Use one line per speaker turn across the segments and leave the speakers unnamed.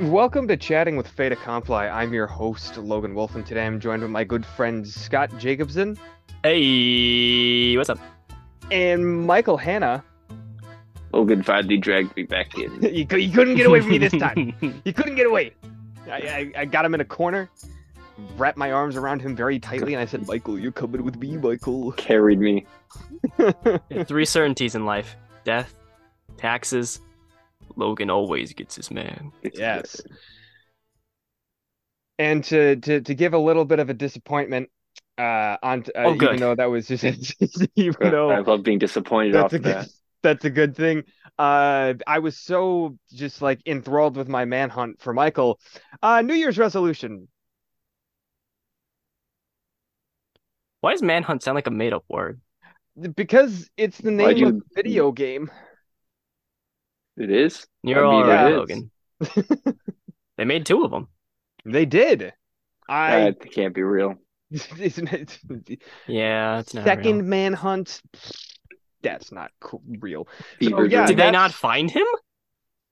Welcome to Chatting with Fata Comply. I'm your host, Logan Wolf, and today I'm joined with my good friend Scott Jacobson
Hey, what's up?
and Michael Hanna.
Oh, Logan finally dragged me back in.
you, you couldn't get away from me this time. You couldn't get away. I, I, I got him in a corner, wrapped my arms around him very tightly, and I said, Michael, you're coming with me, Michael.
Carried me.
Three certainties in life: death, taxes. Logan always gets his man.
Yes. And to, to, to give a little bit of a disappointment, uh, on uh,
Oh,
even though that was just even though I
love being disappointed
that's
off
a
of
good,
that.
that's a good thing. Uh, I was so just like enthralled with my manhunt for Michael. Uh, New Year's resolution.
Why does manhunt sound like a made-up word?
Because it's the
Why'd
name of
you-
the video game.
It is.
You're
I mean,
right,
it
Logan. they made two of them.
They did. I
That can't be real.
isn't it
Yeah, it's not
second
real.
manhunt? That's not co- real.
Fever
yeah,
Did they not find him?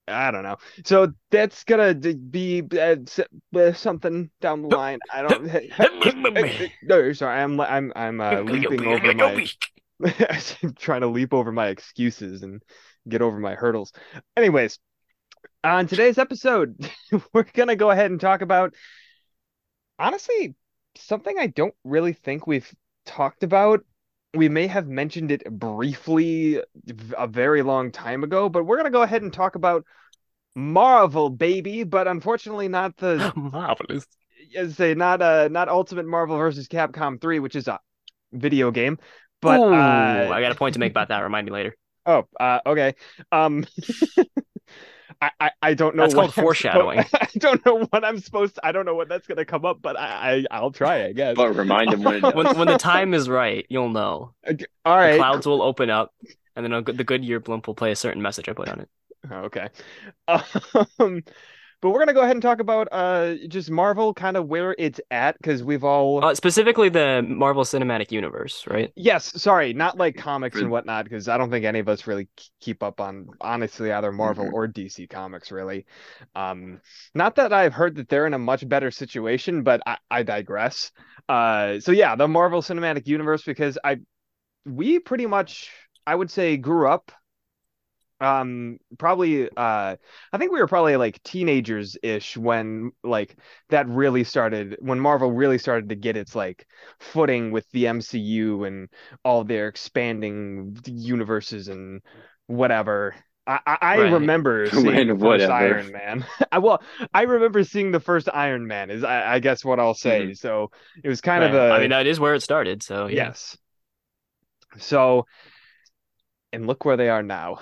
I don't know. So that's gonna be uh, uh, something down the line. I don't. no, sorry. I'm I'm I'm uh, leaping over my. I'm trying to leap over my excuses and get over my hurdles. Anyways, on today's episode, we're gonna go ahead and talk about honestly something I don't really think we've talked about. We may have mentioned it briefly a very long time ago, but we're gonna go ahead and talk about Marvel, baby. But unfortunately, not the
Marvelous.
as say not uh not Ultimate Marvel versus Capcom 3, which is a video game. But
Ooh,
uh,
I got a point to make about that. Remind me later.
Oh, uh, okay. Um, I, I, I don't know.
That's
what
called
I'm
foreshadowing.
suppo- I don't know what I'm supposed to. I don't know what that's gonna come up, but I, I I'll try. I guess.
But remind him when.
When when the time is right, you'll know.
All
The clouds will open up, and then a good- the Goodyear blimp will play a certain message I put on it.
Okay. Um, but we're gonna go ahead and talk about uh just Marvel, kind of where it's at, because we've all.
Uh, specifically, the Marvel Cinematic Universe, right?
Yes, sorry, not like comics and whatnot, because I don't think any of us really keep up on honestly either Marvel
Mhm.
or DC comics really. Um, not that I've heard that they're in a much better situation, but I, I digress. Uh, so yeah, the Marvel Cinematic Universe, because I we pretty much I would say grew up um probably uh I think we were probably like teenagers ish when like that really started when Marvel really started to get its like footing with the MCU and all their expanding universes and whatever. I, I, I
Right.
remember seeing
When
the first
whatever.
Iron Man. I, well, I remember seeing the first Iron Man. Is I, I guess what I'll say. So it was kind of a
I mean, that is where it started. So yeah.
yes. So, and look where they are now.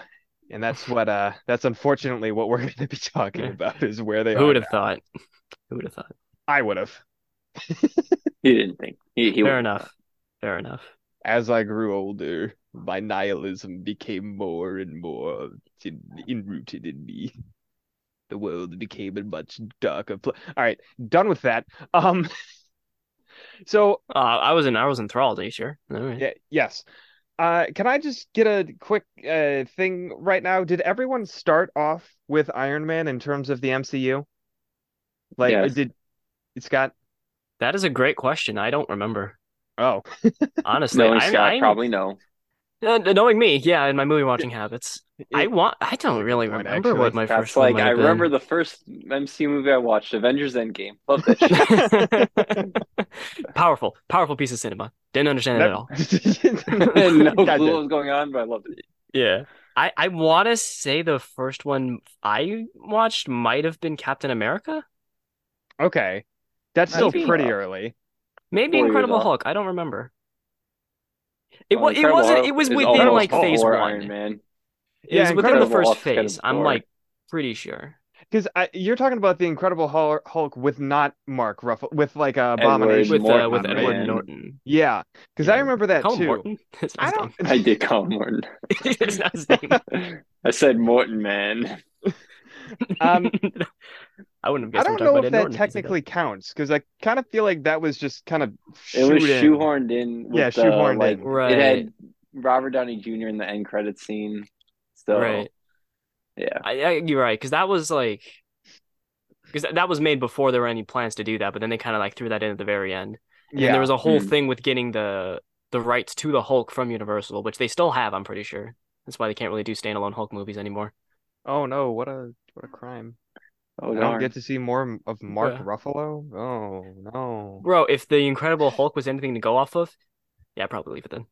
And that's what uh that's unfortunately what we're going to be talking about is where they
Who would have thought? Who would have thought?
I would have.
He didn't think. He, he
Fair
wouldn't
enough. Fair enough.
As I grew older, my nihilism became more and more in, enrooted in me. The world became a much darker place. All right, done with that. Um, so
Uh, I was in. I was enthralled. Are you sure? All right.
yeah, yes. Uh, can I just get a quick uh thing right now? Did everyone start off with Iron Man in terms of the MCU? Like,
Yes.
did Scott?
That is a great question. I don't remember.
Oh,
Honestly,
Knowing
I'm,
Scott,
I'm-
probably no.
Uh, knowing me, yeah, and my movie watching habits. I want. I don't really remember
actually.
what my
That's
first one
like I
have
remember the first MCU movie I watched, Avengers Endgame. Love that shit.
powerful, powerful piece of cinema. Didn't understand it at all.
and no
Gotcha.
clue what was going on, but I loved it.
Yeah. I, I want to say the first one I watched might have been Captain America.
Okay, that's still
Maybe.
pretty early.
Maybe
Four
Incredible
off.
Hulk. I don't remember. It, was. it wasn't. It was within like phase one.
Iron Man.
It was
Yeah,
within the first
Hulk's kind of
phase. I'm like pretty sure.
Because you're talking about the Incredible Hulk with not Mark Ruffalo, with like uh,
Edward
Abomination.
With uh,
Morton,
with
man.
Edward Norton.
Yeah, because I remember that
Call
too.
Morton.
I don't.
dumb.
I did call him Morton.
it's not his name.
I said Morton, man.
Um,
I wouldn't have
I don't know if that
Norton if
technically counts because I kind of feel like that was just kind of
It was
in.
shoehorned in. With
Yeah,
the,
shoehorned
like,
in.
Right.
It had Robert Downey Jr. in the end credit scene. So
Right.
yeah,
I, I, you're right, because that was like because that was made before there were any plans to do that, but then they kind of like threw that in at the very end. And
yeah.
there was a whole
Hmm.
thing with getting the the rights to the Hulk from Universal, which they still have, I'm pretty sure. That's why they can't really do standalone Hulk movies anymore.
oh no, what a what a crime.
Oh,
I don't
darn.
get to see more of Mark
Yeah.
Ruffalo. Oh no.
Bro, if the Incredible Hulk was anything to go off of, yeah, I'd probably leave it then.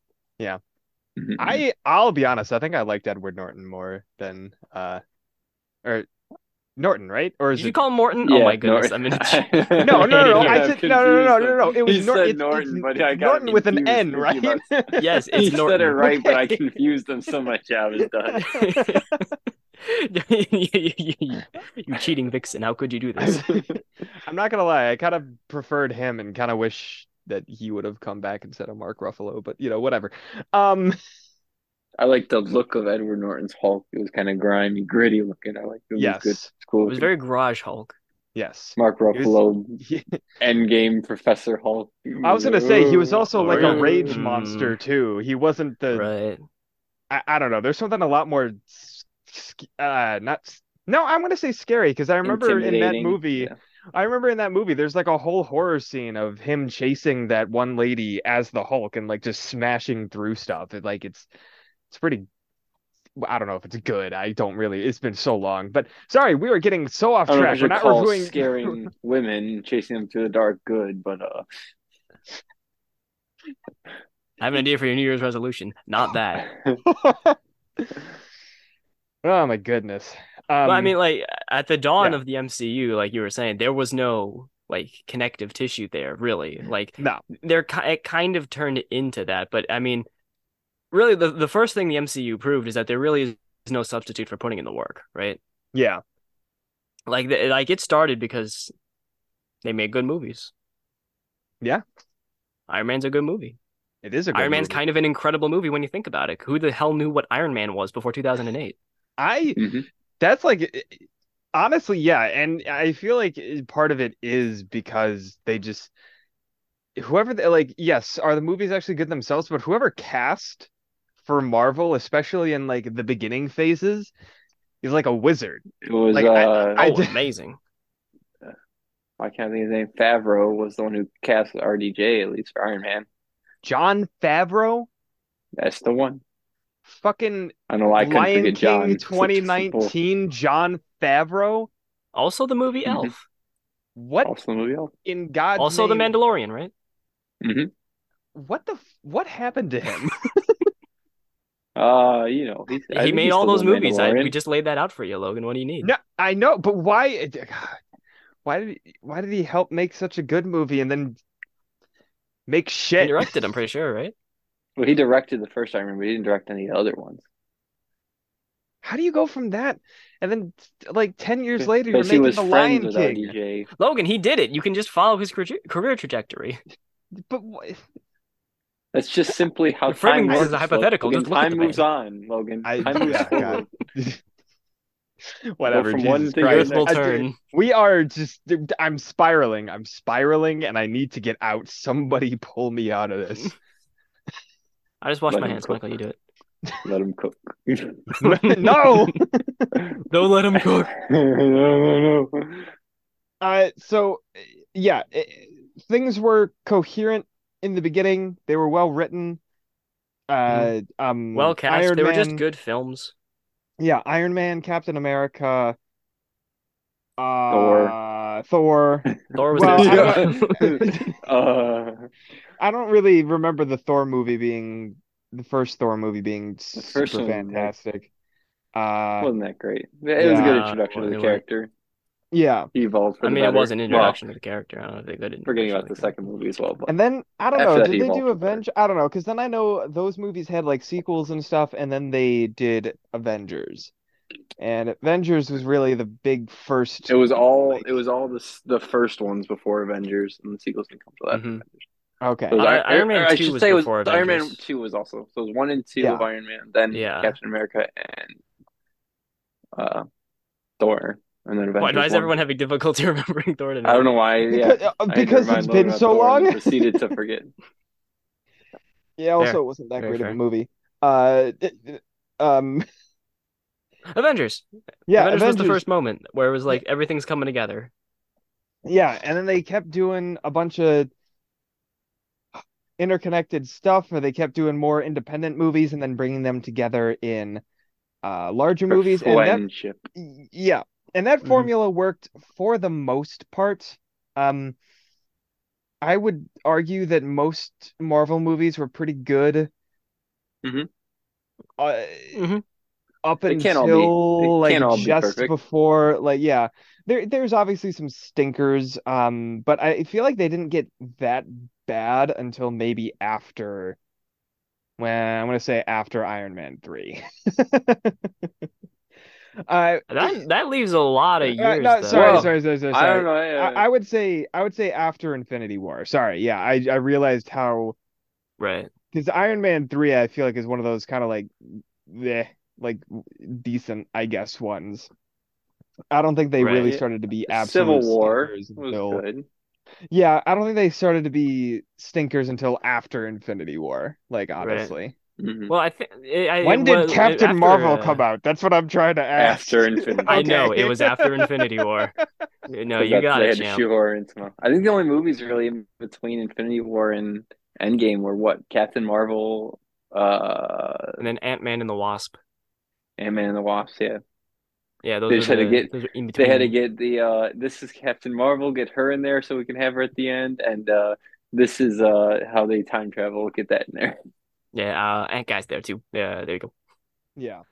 Mhm.
I I'll be honest. I think I liked Edward Norton more than uh, or Norton, right? Or
Did
is
you
it?
call him Morton?
Yeah,
oh my goodness,
Norton.
I mean,
No, no, no, no. I said no, no, no, no, no, no. It was
He
Nor-
said
it's,
Norton, but I got
Norton with an
confused
N, right?
thinking about-
yes,
he
it's
said it
Norton.
right, but I
Okay.
confused him so much. I was done.
you cheating vixen! How could you do this?
I'm not gonna lie. I kind of preferred him and kind of wish that he would have come back instead of Mark Ruffalo. But you know, whatever. Um,
I like the look of Edward Norton's Hulk. It was kind of grimy, gritty looking. I like it. It was
yes,
good. It's cool.
It was very Garage Hulk.
yes.
Mark Ruffalo,
He-
Endgame Professor Hulk.
I was gonna say he was also like a
Mm.
rage monster too. He wasn't the
Right.
I, I don't know. There's something a lot more, s- sc- uh, not. No, I'm gonna say scary because I remember in that movie.
yeah.
I remember in that movie. There's like a whole horror scene of him chasing that one lady as the Hulk and like just smashing through stuff. It like it's, it's pretty. I don't know if it's good. I don't really. It's been so long. But sorry, we were getting so off
I don't know
track. We're not
call
reviewing.
scaring women, chasing them through the dark good, but uh,
I have an idea for your New Year's resolution. Not that.
oh my goodness. Um,
but I mean, like at the dawn
yeah.
of the MCU, like you were saying, there was no like connective tissue there, really. Like
no.
there, ki- it kind of turned into that. But I mean, really, the the first thing the MCU proved is that there really is no substitute for putting in the work, right?
Yeah.
Like, the, like it started because they made good movies.
Yeah.
Iron Man's a good movie.
It is a good
Iron Man's
movie.
kind of an incredible movie when you think about it. Who the hell knew what Iron Man was before 2008?
I
mhm.
that's like honestly yeah and i feel like part of it is because they just whoever they, like yes are the movies actually good themselves but whoever cast for marvel especially in like the beginning phases is like a wizard
it was.
Like, I-
uh,
I
Oh,
did-
amazing.
I can't think of his name. Favreau was the one who cast RDJ, at least for Iron Man.
jon favreau
That's the one.
Fucking
I don't know I couldn't
lion
forget Jon.
king
Such a simple-
2019 jon favreau
Also, the movie
Mhm.
Elf.
what
Also the movie. Elf.
in God.
Also, The Mandalorian, right?
Mhm.
what the what happened to him
Uh, you know, he's,
He made
he's
all those movies. I, we just laid that out for you, Logan. What do you need?
No, I know, but why? Why did he, why did he help make such a good movie and then make
He
shit?
directed, I'm pretty sure, right?
Well, he directed the first Iron Man, but he didn't direct any other ones.
How do you go from that and then like ten years later you're making The
friends
Lion
with
King?
RDJ.
Logan, he did it. You can just follow his career, career trajectory.
But wh-
That's just simply how
You're framing
time
this
works.
as a hypothetical.
Logan.
Look
time moves on, Logan.
I
Time moves
yeah,
forward.
God. Whatever.
from one
Jesus
thing to
Christ.
Earth will turn.
We are just. I'm spiraling. I'm spiraling, and I need to get out. Somebody pull me out of this.
I just wash
Let
my hands,
cook.
Michael. You do it.
Let him cook.
no.
Don't let him cook.
no, no, no.
Uh, so yeah, eh, things were coherent in the beginning. They were well written. Uh, um,
Well cast.
Iron
they were just good films.
Yeah, Iron Man, Captain America, uh,
Thor.
Thor.
Thor was
Well,
there
I don't-
uh,
I don't really remember the Thor movie being the first Thor movie being super
one,
fantastic. Uh,
wasn't that great? It was a good
Yeah,
introduction to the
was.
character.
yeah,
He evolved for
I
the
mean, it
better.
was an introduction to the character. I don't know if they good.
Well, forgetting about the
character.
second movie as well, but
and then I don't know. Did they do
from there.
Avenge? I don't know, because then I know those movies had like sequels and stuff, and then they did Avengers, and Avengers was really the big first.
it was all
like-
it was all the the first ones before Avengers, and the sequels didn't come to that.
Mhm.
Okay,
So it
Iron- Iron Man
I
2
should
was
say it was Iron Man two was also so it was one and two
Yeah.
of Iron Man, then
Yeah.
Captain America and uh Thor, and then Avengers.
Why, why is
one.
everyone having difficulty remembering Thor?
And I don't know why. Yeah,
because, uh,
I had to
because
remind
it's
Logan
been so
Thor and
long.
Proceeded to forget.
Yeah, also
Fair.
it wasn't that
Very
great of a movie. Uh, it- it- um,
Avengers.
yeah,
Avengers, was the first moment where it was like everything's coming together.
yeah, and then they kept doing a bunch of interconnected stuff, or they kept doing more independent movies and then bringing them together in uh larger
For
movies. And that yeah, and that
Mhm.
formula worked for the most part. Um, I would argue that most Marvel movies were pretty good.
Mhm.
Uh,
Mhm.
Up
They can't be-
until like
can't be
just before, like yeah, there there's obviously some stinkers. Um, but I feel like they didn't get that bad until maybe after. Well, I'm gonna say after Iron Man three. Uh,
That that leaves a lot of
uh,
years.
no,
though.
sorry,
Well,
sorry, sorry, sorry,
I don't know.
I,
uh,
I would say I would say after Infinity War. Sorry, yeah, I I realized how
Right.
because Iron Man three I feel like is one of those kind of like, eh, like decent I guess ones. I don't think they really started to be absolute
Civil
absolute
War
stinkers
was
until
good.
yeah, I don't think they started to be stinkers until after Infinity War. Like honestly,
Mhm.
Well, I think
when did
was-
Captain
after,
Marvel
uh,
come out? That's what I'm trying to ask.
After Infinity
I know it was after Infinity War. No,
'Cause
you got it,
had
champ.
into. I think the only movies really in between Infinity War and Endgame were what Captain Marvel, uh,
And then Ant Man and the Wasp.
Ant Man and the Wasp. Yeah,
Yeah, those
They just had to get-
in
they had to get the uh, this is Captain Marvel, get her in there so we can have her at the end, and uh, this is uh how they time travel, get that in there.
Yeah, uh, Ant Guy's there too. Yeah, there you go.
Yeah.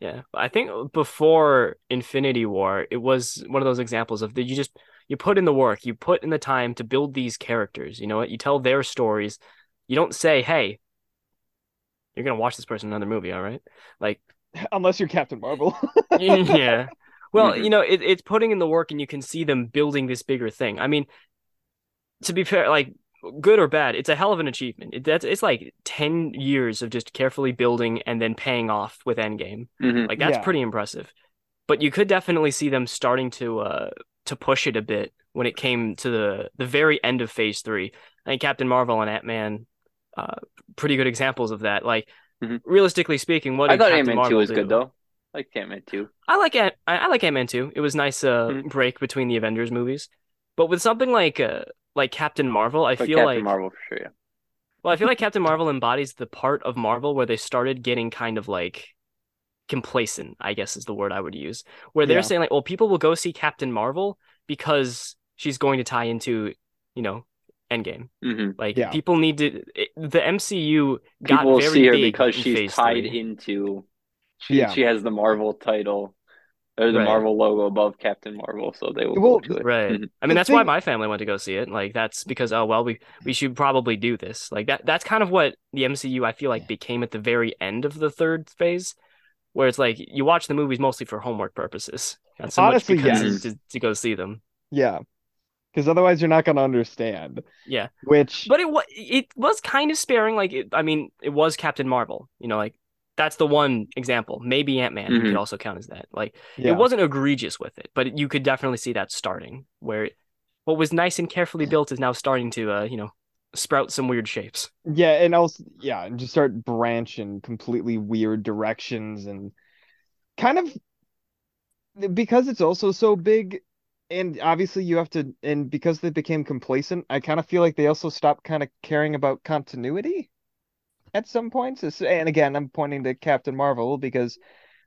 Yeah, I think before Infinity War, it was one of those examples of that you just you put in the work, you put in the time to build these characters. You know what? You tell their stories. You don't say, "Hey, you're gonna watch this person in another movie, all right?" Like,
Unless you're Captain Marvel.
yeah. Well,
Mhm.
you know, it, it's putting in the work, and you can see them building this bigger thing. I mean, to be fair, like good or bad, it's a hell of an achievement. It, that's it's like ten years of just carefully building and then paying off with Endgame.
Mhm.
Like that's
Yeah.
pretty impressive. But you could definitely see them starting to uh to push it a bit when it came to the the very end of Phase Three. I think Captain Marvel and Ant Man, uh, pretty good examples of that. Like
Mhm.
realistically speaking, what
I thought Ant Man two was
do?
good though. I like Ant Man two.
I like Ant I, like Ant Man too. It was nice uh
Mhm.
break between the Avengers movies. But with something like uh like Captain Marvel, I feel
Captain
like
Marvel for sure. Yeah.
well, I feel like Captain Marvel embodies the part of Marvel where they started getting kind of like complacent, I guess is the word I would use, where they're
Yeah.
saying like, well, people will go see Captain Marvel because she's going to tie into, you know, Endgame.
hmm
Like
Yeah.
people need to it, the MCU got
People
very
see her
big
because she's tied
three.
into. She
Yeah.
she has the Marvel title or the
Right.
Marvel logo above Captain Marvel, so they will
Well,
go to it.
Right.
Mhm.
I mean,
The
that's why my family went to go see it. Like that's because oh well, we we should probably do this. Like that that's kind of what the MCU I feel like became at the very end of the third phase, where it's like you watch the movies mostly for homework purposes, not so
Honestly,
much because
yes.
to, to go see them.
Yeah. Because otherwise you're not gonna understand.
Yeah.
Which
But it was it was kind of sparing. Like it, I mean, it was Captain Marvel. You know, like that's the one example. Maybe Ant Man could
Mhm.
also count as that. Like
yeah.
it wasn't egregious with it, but you could definitely see that starting where what was nice and carefully built is now starting to uh, you know, sprout some weird shapes.
Yeah, and also yeah, and just start branching completely weird directions and kind of because it's also so big and obviously you have to and because they became complacent, I kind of feel like they also stopped kind of caring about continuity at some points. And again, I'm pointing to Captain Marvel because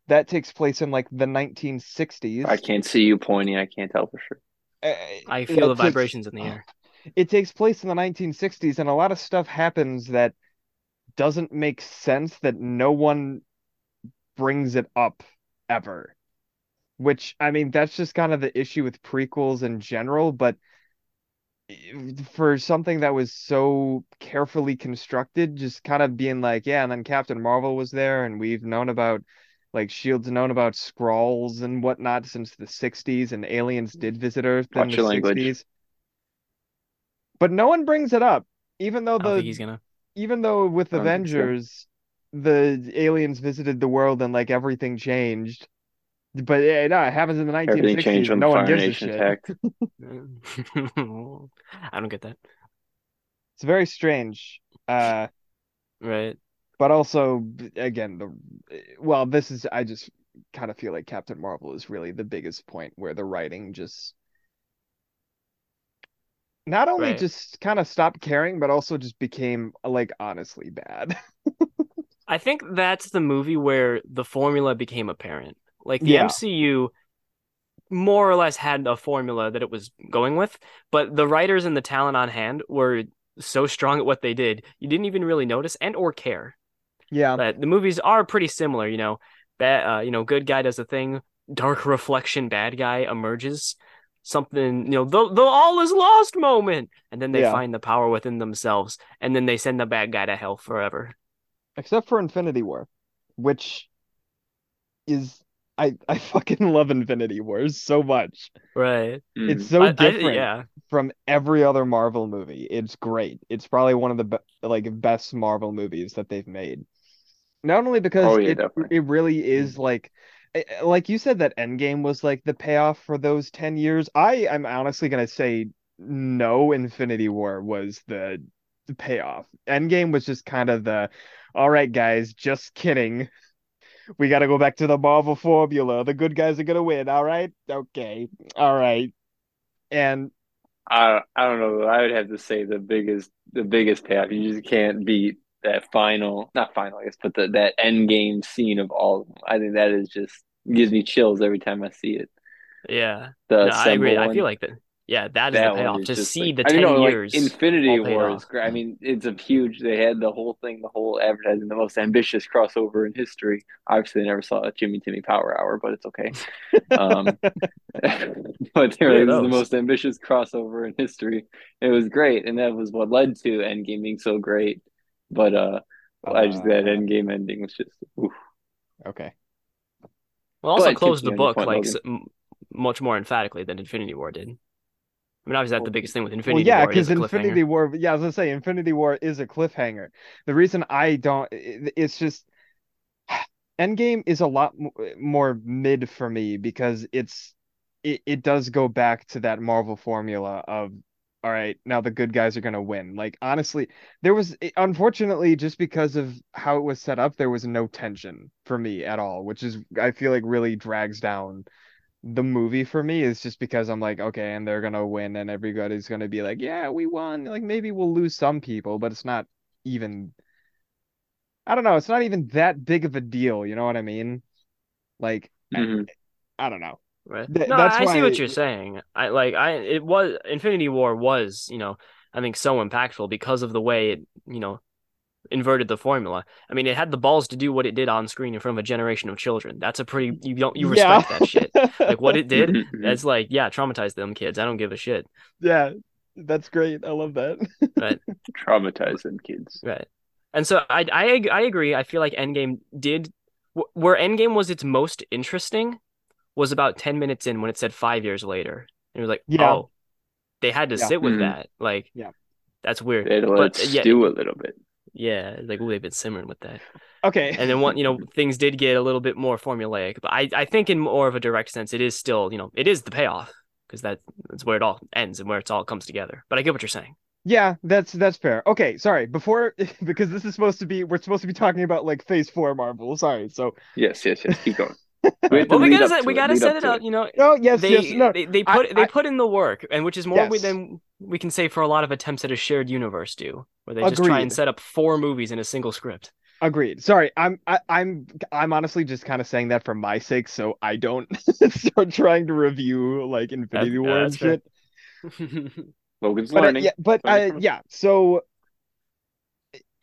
that takes place in like the 1960s.
I can't see you pointing. I can't tell for sure.
Uh,
I
it
feel the
takes-
vibrations in the air.
it takes place in the 1960s and a lot of stuff happens that doesn't make sense that no one brings it up ever which i mean that's just kind of the issue with prequels in general but for something that was so carefully constructed just kind of being like yeah and then captain marvel was there and we've known about like shield's known about scrolls and whatnot since the 60s and aliens did visit earth in the
your language.
60s but no one brings it up even though the
he's gonna.
even though with
I so.
Avengers, the aliens visited the world and like everything changed. But yeah, no, it happens in the
Everything
1960s.
changed when
no
the
one
Fire
gives
Nation attacked.
I don't get that.
It's very strange. Uh,
Right.
but also again, the well, this is I just kind of feel like Captain Marvel is really the biggest point where the writing just not only
Right.
just kind of stopped caring, but also just became like honestly bad.
I think that's the movie where the formula became apparent. Like the
Yeah.
MCU more or less had a formula that it was going with, but the writers and the talent on hand were so strong at what they did, you didn't even really notice and or care.
Yeah.
But the movies are pretty similar, you know. Bad, uh, you know, good guy does a thing, dark reflection, bad guy emerges. Something, you know, the the all is lost moment, and then they
Yeah.
find the power within themselves, and then they send the bad guy to hell forever.
Except for Infinity War, which is I I fucking love Infinity Wars so much.
Right.
Mm.
It's so
I- I-
different
yeah.
from every other Marvel movie. It's great. It's probably one of the be like best Marvel movies that they've made. Not only because
Oh, yeah,
it
definitely.
it really is like eh, eh, like you said that Endgame was like the payoff for those 10 years. I I'm honestly gonna say no, Infinity War was the, the payoff. Endgame was just kind of the all right, guys, just kidding. We got to go back to the Marvel formula. The good guys are gonna win. All right, okay, all right. And
I I don't know. I would have to say the biggest the biggest payoff. You just can't beat that final, not final, I guess, but the that end game scene of all of. I think that is just gives me chills every time I see it.
Yeah.
The
No, I agree.
assemble
I feel like that. Yeah, that is
that
the payoff.
is
To see
like-
the
I
10
know, like,
years.
Infinity
all paid
War
off.
is great. I mean, it's a huge. They had the whole thing, the whole advertising, the most ambitious crossover in history. Obviously, they never saw a Jimmy Timmy Power Hour, but it's okay. Um, but there
Yeah,
it was the most ambitious crossover in history. It was great, and that was what led to Endgame being so great. But uh, I just that
Uh,
Endgame ending was just oof.
okay.
Well, also
But
closed the
continue on your
book like
Logan.
much more emphatically than Infinity War did. I mean, obviously that's the biggest thing with
Well,
Infinity
yeah,
War is
because. Infinity War, yeah, I was gonna say Infinity War is a cliffhanger. The reason I don't, it's just Endgame is a lot uh, more mid for me because it's it, it does go back to that Marvel formula of all right, now the good guys are gonna win. Like honestly, there was unfortunately just because of how it was set up, there was no tension for me at all, which is I feel like really drags down the movie for me is just because I'm like, okay, and they're gonna win, and everybody's gonna be like, yeah, we won. Like maybe we'll lose some people, but it's not even. I don't know. It's not even that big of a deal. You know what I mean? Like, I-
Mhm.
I, don't know.
Right.
Th-
no,
that's
I, I see what you're saying. I like I it was Infinity War was, you know, I think so impactful because of the way it, you know, inverted the formula. I mean, it had the balls to do what it did on screen in front of a generation of children. That's a pretty you don't you
Yeah.
respect that shit. Like what it did,
Mhm, mhm.
that's like, yeah, traumatized them kids. I don't give a shit.
Yeah, that's great. I love that.
Right.
Traumatize them kids.
Right. And so I I I agree. I feel like Endgame did wh- where Endgame was its most interesting was about 10 minutes in when it said 5 years later. And it was like,
Yeah.
"Oh, they had to
Yeah.
sit with
Mhm.
that." Like
Yeah.
That's weird.
They had to let
But,
it
yeah,
stew a little bit.
Yeah, like ooh, they've been simmering with that.
Okay.
And then one, you know, things did get a little bit more formulaic, but I I think in more of a direct sense it is still, you know, it is the payoff because that that's where it all ends and where it all comes together. But I get what you're saying.
Yeah, that's that's fair. Okay, sorry. Before because this is supposed to be we're supposed to be talking about like Phase Four Marvel. Sorry. So
Yes, yes, yes. Keep going.
Right.
have to
Well, we gotta set,
to
we
it,
gotta set
up
it up.
it.
You know,
oh yes,
they,
yes, no.
they they
I-
put they
I-
put in the work, and which is more
Yes.
than we can say for a lot of attempts at a shared universe do, where they just try and set up four movies in a single script.
Agreed. Sorry, I'm I, I'm I'm honestly just kind of saying that for my sake, so I don't start trying to review like Infinity
That-
War and
that's fair.
shit.
Logan's
But uh,
learning.
yeah, but uh, yeah. So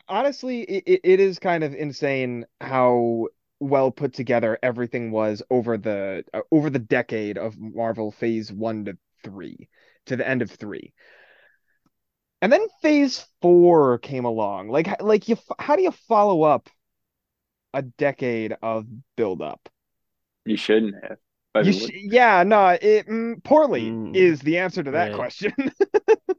honestly, it, it is kind of insane how well put together everything was over the uh, over the decade of Marvel Phase One to three to the end of three. And then Phase Four came along. Like, like you, how do you follow up a decade of build up?
You shouldn't have.
You sh yeah, no, it mm, poorly
Mm,
is the answer to that
right.
question.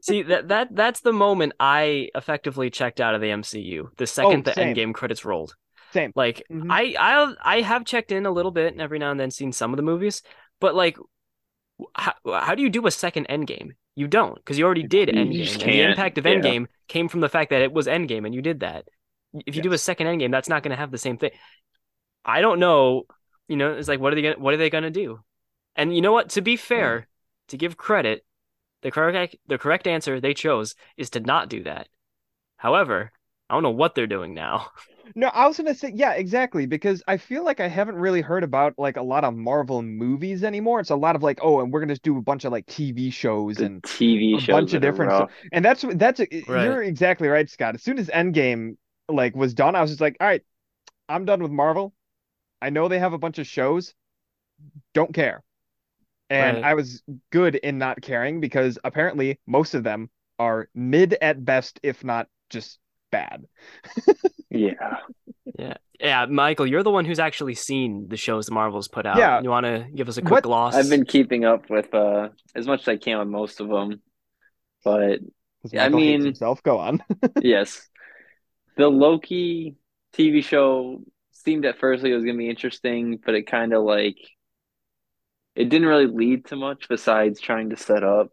See that that that's the moment I effectively checked out of the MCU. The second the
Oh, same.
Endgame credits rolled.
Same.
Like
Mhm.
I I I have checked in a little bit and every now and then seen some of the movies, but like how, how do you do a second Endgame? You don't because you already did Endgame. the impact of
yeah.
Endgame came from the fact that it was Endgame and you did that. If you do a
Yes.
second Endgame, that's not going to have the same thing. I don't know. You know, it's like what are they gonna what are they gonna do? And you know what? To be fair, to give credit, The correct the correct answer they chose is to not do that. However, I don't know what they're doing now.
No, I was gonna say, yeah, exactly, because I feel like I haven't really heard about like a lot of Marvel movies anymore. It's a lot of like, oh, and we're gonna just do a bunch of like TV shows
The
and
TV
a
shows
bunch of different stuff. And that's that's eh,
Right.
you're exactly right, Scott. As soon as Endgame like was done, I was just like, all right, I'm done with Marvel. I know they have a bunch of shows. Don't care. And
Right.
I was good in not caring because apparently most of them are mid at best, if not just bad.
Yeah.
Yeah. Yeah, Michael, you're the one who's actually seen the shows the Marvels put out.
Yeah.
You want to give us a quick
What-
gloss?
I've been keeping up with uh as much as I can with most of them, but
'Cause
I mean-
himself. Go on.
yes, the Loki TV show seemed at first like it was gonna be interesting, but it kind of like it didn't really lead to much besides trying to set up.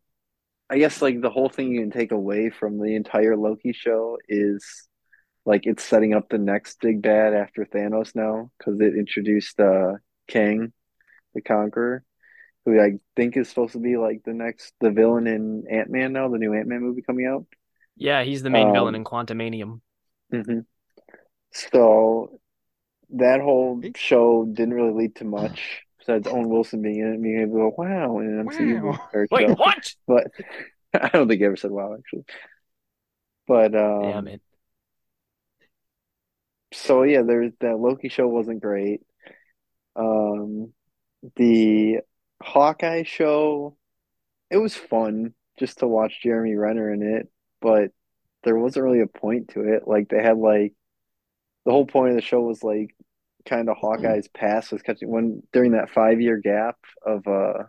I guess like the whole thing you can take away from the entire Loki show is like it's setting up the next big bad after Thanos now because it introduced uh Kang the Conqueror, who I think is supposed to be like the next the villain in Ant-Man now, the new Ant-Man movie coming out.
Yeah, he's the main villain
Um,
in Quantumania.
hmm So that whole show didn't really lead to much besides Owen Wilson being in it, and being able to go, wow, in an MCU
Wow.
movie or
Wait,
show.
what?
But I don't think he ever said wow, actually. But um,
Damn it.
so yeah, there's that Loki show wasn't great. Um, the Hawkeye show, it was fun just to watch Jeremy Renner in it, but there wasn't really a point to it. Like they had like the whole point of the show was like kind of Hawkeye's past was catching when during that five year gap of uh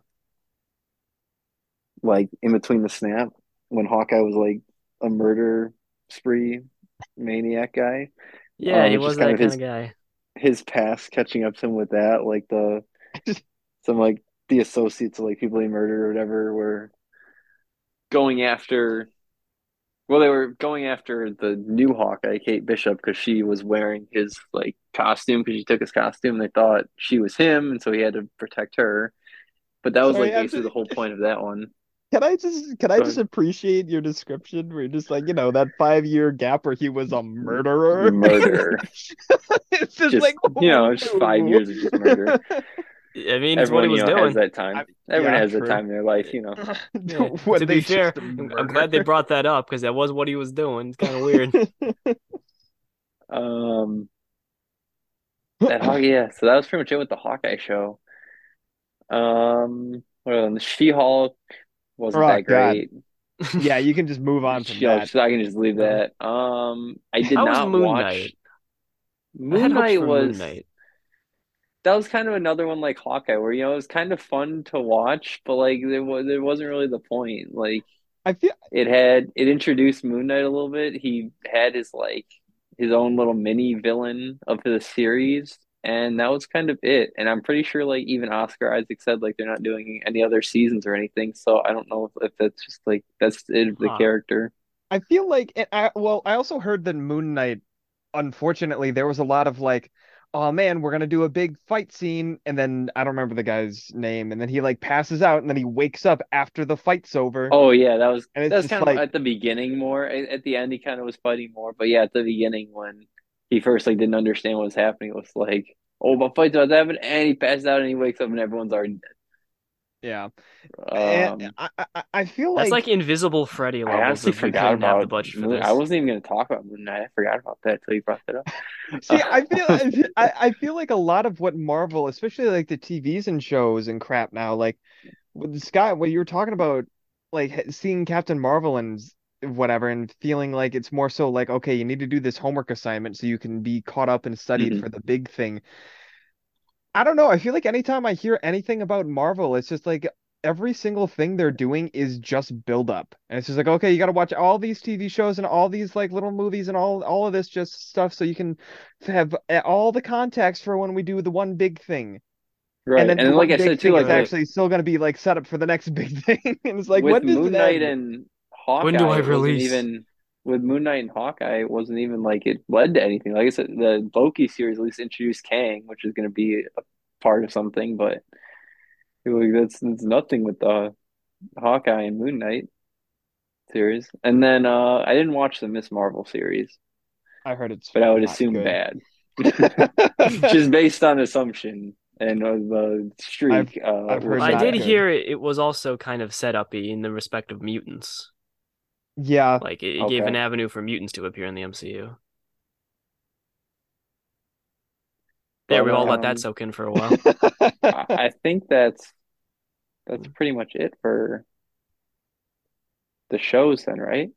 like in between the snap when Hawkeye was like a murder spree maniac guy
Yeah,
um,
he was
just kind of his-
of guy.
his past catching up to him with that, like the some like the associates of like people he murdered or whatever were going after. Well, they were going after the new Hawkeye, Kate Bishop, because she was wearing his like costume because she took his costume. They thought she was him, and so he had to protect her. But that was
Sorry,
like
I'm
basically the whole point of that one.
Can I just can I just appreciate your description where you're just like, you know, that five year gap where he was a murderer?
Murder.
it's just,
Just,
like
you know, just five oh. years of just murder.
I mean, it's what he was
you know,
doing.
has that time.
I-
Everyone
yeah,
has
true.
that time in their life, you know.
Yeah.
When
to be fair, I'm, I'm glad they brought that up because that was what he was doing. It's kind of weird.
Um, that Haw- yeah, so that was pretty much it with the Hawkeye show. Um, what the She-Hulk wasn't
Oh,
that
God.
great.
yeah, you can just move on from
She-Hulk,
that.
so I can just leave that. Um, I did
How was
not
Moon
watch
Knight?
Moon Knight was
Moon Knight.
That was kind of another one like Hawkeye, where you know it was kind of fun to watch, but like there was there wasn't really the point. Like
I feel
it had it introduced Moon Knight a little bit. He had his like his own little mini villain of the series, and that was kind of it. And I'm pretty sure like even Oscar Isaac said like they're not doing any other seasons or anything. So I don't know if, if that's just like that's it the
Huh.
character.
I feel like I well, I also heard that Moon Knight, unfortunately, there was a lot of like, oh man, we're gonna do a big fight scene, and then I don't remember the guy's name, and then he like passes out, and then he wakes up after the fight's over.
Oh yeah, that was that was kind of
like-
at the beginning more. At, the end, he kind of was fighting more, but yeah, at the beginning when he first like didn't understand what was happening, it was like, oh, my fight's about to happen, and he passes out and he wakes up and everyone's already
Yeah.
Um,
I, I I feel
That's
like
like Invisible Freddy
I
levels
honestly forgot
couldn't have
about
the budget for
Moon-
this.
I wasn't even going to talk about Moon Knight. I forgot about that until you brought that up.
See, I feel I, I feel like a lot of what Marvel, especially like the TVs and shows and crap now, like with Scott, what you were talking about, like seeing Captain Marvel and whatever, and feeling like it's more so like, okay, you need to do this homework assignment so you can be caught up and studied
Mhm.
for the big thing. I don't know. I feel like anytime I hear anything about Marvel, it's just like every single thing they're doing is just build up. And it's just like, okay, you got to watch all these TV shows and all these like little movies and all all of this just stuff so you can have uh, all the context for when we do the one big thing.
Right,
And then
and
the
like I
big
said too,
thing
like
is
the-
actually still going to be like set up for the next big thing. and it's like,
with
when does
Moon Knight and Hawkeye,
When do I release?
even with Moon Knight and Hawkeye, it wasn't even like it led to anything. Like I said, the Loki series at least introduced Kang, which is going to be a part of something, but it that's that's nothing with the Hawkeye and Moon Knight series, and then uh, I didn't watch the Miss Marvel series,
I heard it's
but I would assume
good.
bad, just based on assumption and uh, the streak. uh,
I've heard
I
not
not
did
good.
hear it, it was also kind of set up in the respect of mutants.
Yeah,
Like it, it gave an avenue for mutants to appear in the MCU. There,
But,
we all let
um,
that soak in for a while.
I, I think that's that's pretty much it for the shows then, right?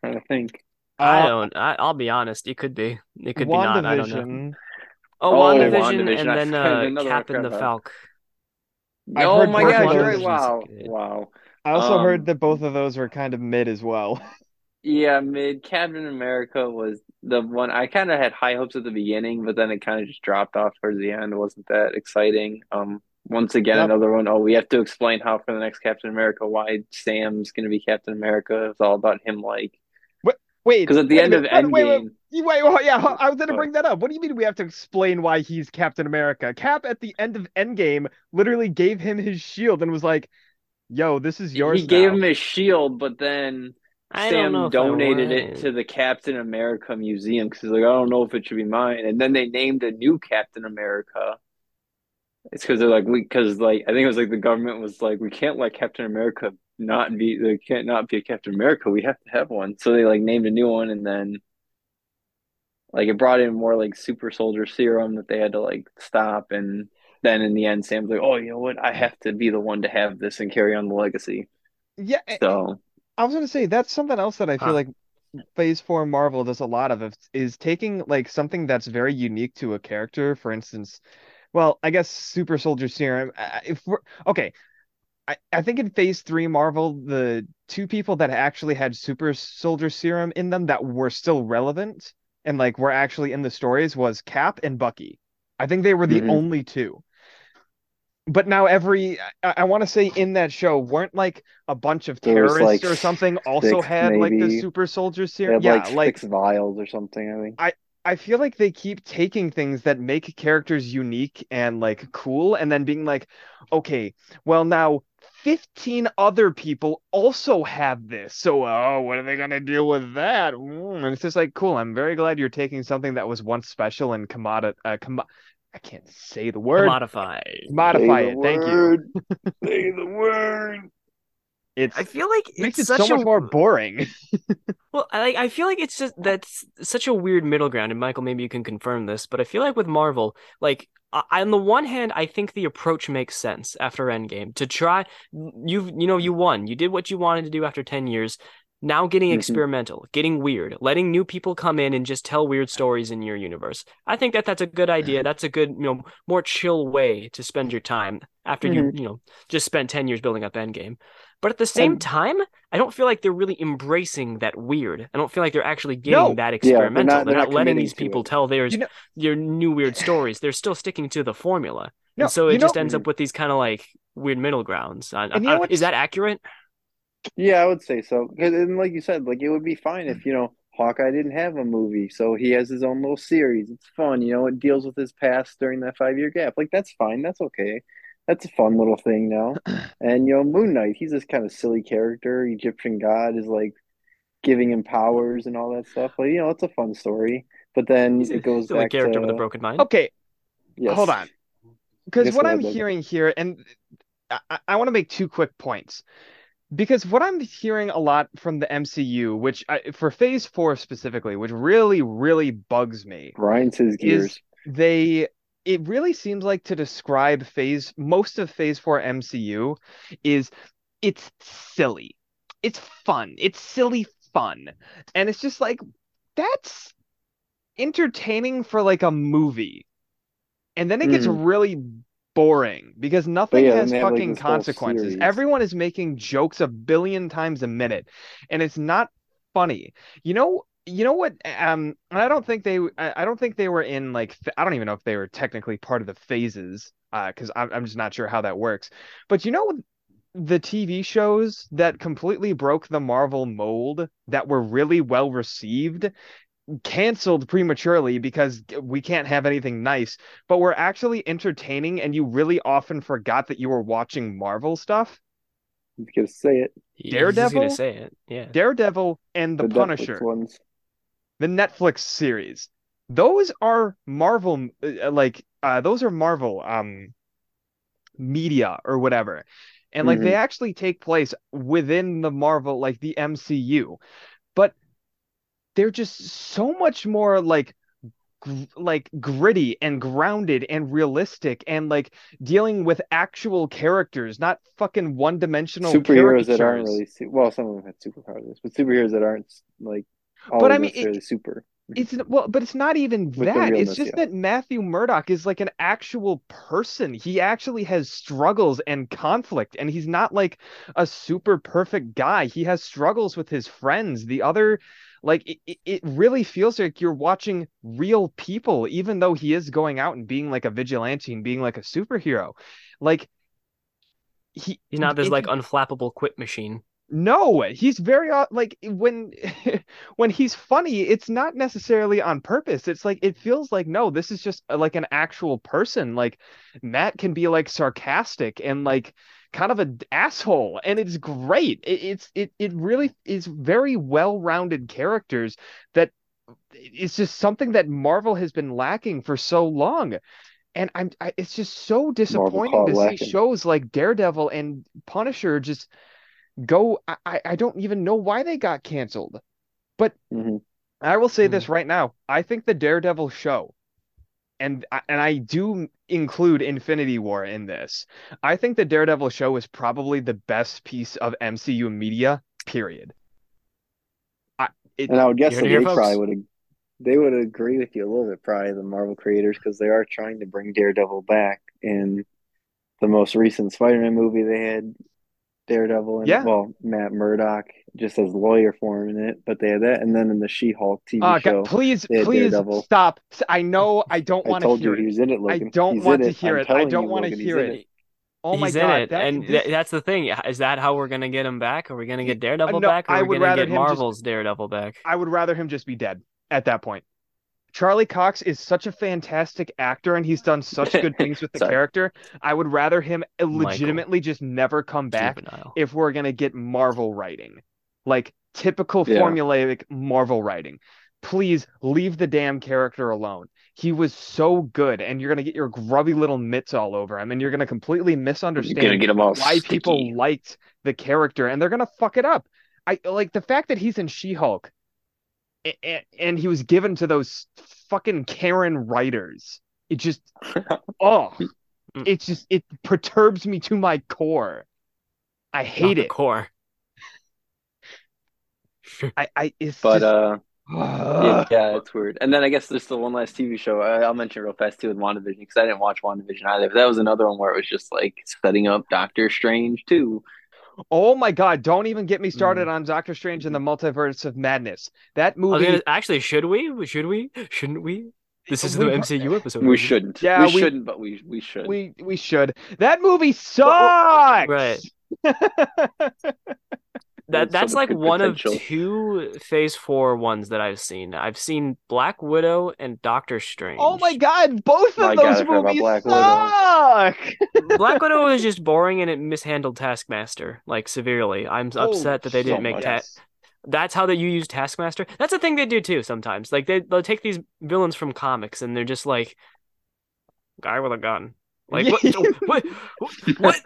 trying to think.
I
Uh,
don't. I, I'll be honest. It could be. It could be not. I don't know.
WandaVision.
Oh,
Oh,
WandaVision,
WandaVision.
and then
forgot
uh,
another one I
Captain the
forgot about.
Falcon.
Oh my
both
gosh, you're right. Wow, wow.
I also
Um,
heard that both of those were kind of mid as well.
Yeah, mid Captain America was the one I kind of had high hopes at the beginning, but then it kind of just dropped off towards the end. It wasn't that exciting. Um, once again,
Yep.
another one. Oh, we have to explain how for the next Captain America why Sam's going to be Captain America. It's all about him, like
Wait,
because at the end of
minute, wait, wait,
Endgame,
wait, wait, wait, yeah, I was gonna
Oh.
bring that up. What do you mean we have to explain why he's Captain America? Cap at the end of Endgame literally gave him his shield and was like, "Yo, this is yours."
he gave him his shield, but then
I
Sam
know if I
donated it to the Captain America Museum because he's like, I don't know if it should be mine. And then they named a new Captain America. It's because they're like, we, because like, I think it was like the government was like, we can't let Captain America not be, they can't not be a Captain America. We have to have one. So they like named a new one and then like it brought in more like super soldier serum that they had to like stop. And then in the end, Sam's like, oh, you know what? I have to be the one to have this and carry on the legacy.
Yeah,
So.
I was gonna say that's something else that I feel
Huh.
like Phase Four Marvel does a lot of is, is taking like something that's very unique to a character. For instance, well, I guess Super Soldier Serum. If we're okay, I, I think in Phase Three Marvel, the two people that actually had Super Soldier Serum in them that were still relevant and like were actually in the stories was Cap and Bucky. I think they were the
Mhm.
only two. But now every I, I want to say in that show weren't like a bunch of terrorists
like,
or something also
six,
had like the super soldier serum. Yeah,
like
like
six vials or something, I think.
I I feel like they keep taking things that make characters unique and like cool and then being like, okay, well now 15 other people also have this. So, oh, what are they gonna deal with that? Mm, and it's just like, cool. I'm very glad you're taking something that was once special and commodi uh, com I can't say the word.
Modify.
Modify it. Thank you.
Say the word.
It's
I feel like
makes
it's
it so
such a
much more boring.
Well, I like I feel like it's just that's such a weird middle ground, and Michael, maybe you can confirm this, but I feel like with Marvel, like I, on the one hand, I think the approach makes sense after Endgame to try You've you know you won, you did what you wanted to do after ten years. Now getting
Mhm.
experimental, getting weird, letting new people come in and just tell weird stories in your universe. I think that that's a good idea. That's a good, you know, more chill way to spend your time after you, you know, just spent 10 years building up Endgame. But at the same
And-
time, I don't feel like they're really embracing that weird. I don't feel like they're actually
No.
getting that
they're
experimental.
not-
they're,
they're
not,
not
letting these people
it.
tell theirs
You know-
their new weird stories. They're still sticking to the formula.
No,
and so it just
know-
ends up with these kind of like weird middle grounds. I-
And you know
I- is that accurate?
Yeah, I would say so. 'Cause- And like you said, like it would be fine if, you know, Hawkeye didn't have a movie, so he has his own little series. It's fun, you know, it deals with his past during that five year gap. Like that's fine, that's okay. That's a fun little thing now. And you know, Moon Knight, he's this kind of silly character. Egyptian god is like giving him powers and all that stuff. Like, you know, it's a fun story. But then
He's
it goes
silly
back
character
to
with a broken mind.
Okay,
yes.
hold on. Because
Yes,
what I'm hearing here, and I, I want to make two quick points. Because what I'm hearing a lot from the MCU, which I, for Phase 4 specifically, which really, really bugs me,
Grinds his gears.
they it really seems like to describe phase most of phase 4 MCU is it's silly. It's fun. It's silly fun. And it's just like that's entertaining for like a movie. And then it gets
Mhm.
really boring because nothing
yeah,
has
have, like,
fucking consequences.
series.
Everyone is making jokes a billion times a minute and it's not funny. You know, you know what? Um, and I don't think they, I, I don't think they were in like, I don't even know if they were technically part of the phases, uh, because I'm, I'm just not sure how that works. But you know, the TV shows that completely broke the Marvel mold that were really well received, canceled prematurely because we can't have anything nice, but were actually entertaining, and you really often forgot that you were watching Marvel stuff.
He's gonna say it.
He's
Daredevil?
gonna say it. Yeah.
Daredevil and the,
Netflix
Punisher,
ones.
the Netflix series. Those are Marvel uh, like uh those are Marvel um media or whatever. And like they actually take place within the Marvel like the MCU. They're just so much more like gr- like gritty and grounded and realistic and like dealing with actual characters, not fucking one-dimensional
superheroes that aren't really su- well. Some of them have superpowers, but superheroes that aren't like
But I mean, it-
super.
It's well, but it's not even
With
that. It's just
yeah.
that Matthew Murdock is like an actual person. He actually has struggles and conflict, and he's not like a super perfect guy. He has struggles with his friends. The other, like, it, it- really feels like you're watching real people, even though he is going out and being like a vigilante and being like a superhero. Like, he
He's not this
it-
like unflappable quit machine.
no, he's very uh, like when when he's funny, it's not necessarily on purpose. It's like it feels like no, this is just uh, like an actual person. Like Matt can be like sarcastic and like kind of an asshole, and it's great. It, it's it it really is very well-rounded characters that it's just something that Marvel has been lacking for so long. And I'm I, it's just so disappointing to see shows like Daredevil and Punisher just go I, I don't even know why they got canceled.
hmm
I will say this right now. I think the Daredevil show, and I- and I do include Infinity War in this. I think the Daredevil show is probably the best piece of MCU media, period. I it,
And I would guess that
heard it
they
folks.
probably would they would agree with you a little bit, probably the Marvel creators, because they are trying to bring Daredevil back. In the most recent Spider-Man movie, they had Daredevil and
Yeah.
well, Matt Murdock just as lawyer form in it, but they had that, and then in the She-Hulk TV
uh,
show,
God, please,
they had
please
Daredevil.
stop. I know I don't want to
told you
hear it.
was in it,
I don't
He's
want to
it.
hear it. I don't want to hear
in
it. Oh my
He's
God,
in it,
that-
and
this-
th- that's the thing. Is that how we're gonna get him back? Are we gonna get Daredevil
no,
back, or
I
are we
would
gonna
rather
get
him just-
Marvel's Daredevil back?
I would rather him just be dead at that point. Charlie Cox is such a fantastic actor and he's done such good things with the character. I would rather him legitimately just never come back
Juvenile.
if we're going to get Marvel writing. Like typical
Yeah.
formulaic Marvel writing. Please leave the damn character alone. He was so good and you're going to get your grubby little mitts all over him and you're going to completely
You're gonna
misunderstand
get all
why
sticky.
people liked the character and they're gonna fuck it up. I like the fact that he's in She-Hulk and, and he was given to those fucking Karen writers. It just oh
Mm.
it just it perturbs me to my core. I
Not
hate
the
it.
core.
I, I it's
But
just
uh, yeah,
Ugh.
yeah, it's weird. And then I guess there's the one last TV show I, I'll mention real fast too with WandaVision because I didn't watch WandaVision either. But that was another one where it was just like setting up Doctor Strange too.
Oh my god, don't even get me started
Mm.
on Doctor Strange and the Multiverse of Madness. That movie
gonna, actually, should we? Should we? Shouldn't we? This is the MCU episode.
We
isn't
shouldn't.
Yeah,
we,
we-
shouldn't, but we we should.
we we should. That movie sucks.
Right. That that's like one
potential.
of two Phase Four ones that I've seen. I've seen Black Widow and Doctor Strange.
Oh my god, both of
God,
those
I forgot about
movies
Black
suck.
Black Widow was just boring and it mishandled Taskmaster like severely. I'm
Oh,
upset that they didn't make
much.
ta- That's how that you use Taskmaster. That's a thing they do too sometimes. Like they they'll take these villains from comics and they're just like guy with a gun. Like what? what? What?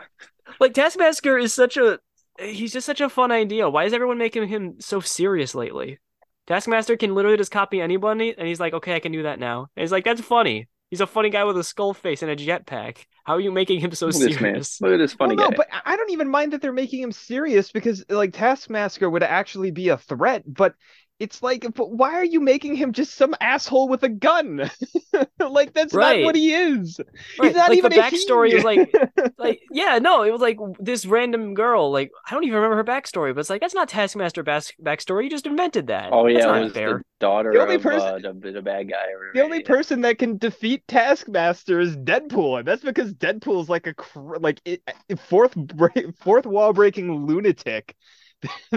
Like Taskmaster is such a he's just such a fun idea. Why is everyone making him so serious lately? Taskmaster can literally just copy anybody, and he's like, okay, I can do that now. And he's like, that's funny. He's a funny guy with a skull face and a jetpack. How are you making him so
Look at this
serious?
Look at this funny
well, no,
guy.
but I don't even mind that they're making him serious because like Taskmaster would actually be a threat, but it's like, but why are you making him just some asshole with a gun? like that's
Right.
not what he is.
Right,
He's not
like
even
the
a he.
backstory is like, like yeah, no, it was like this random girl. Like I don't even remember her backstory, but it's like that's not Taskmaster bas- backstory. You just invented that.
oh
That's
yeah,
not
it was
fair.
the daughter
The only
of
person-
uh, the, the bad guy. Or
The only
yeah.
person that can defeat Taskmaster is Deadpool, and that's because Deadpool's like a cr- like it, fourth bra- fourth wall breaking lunatic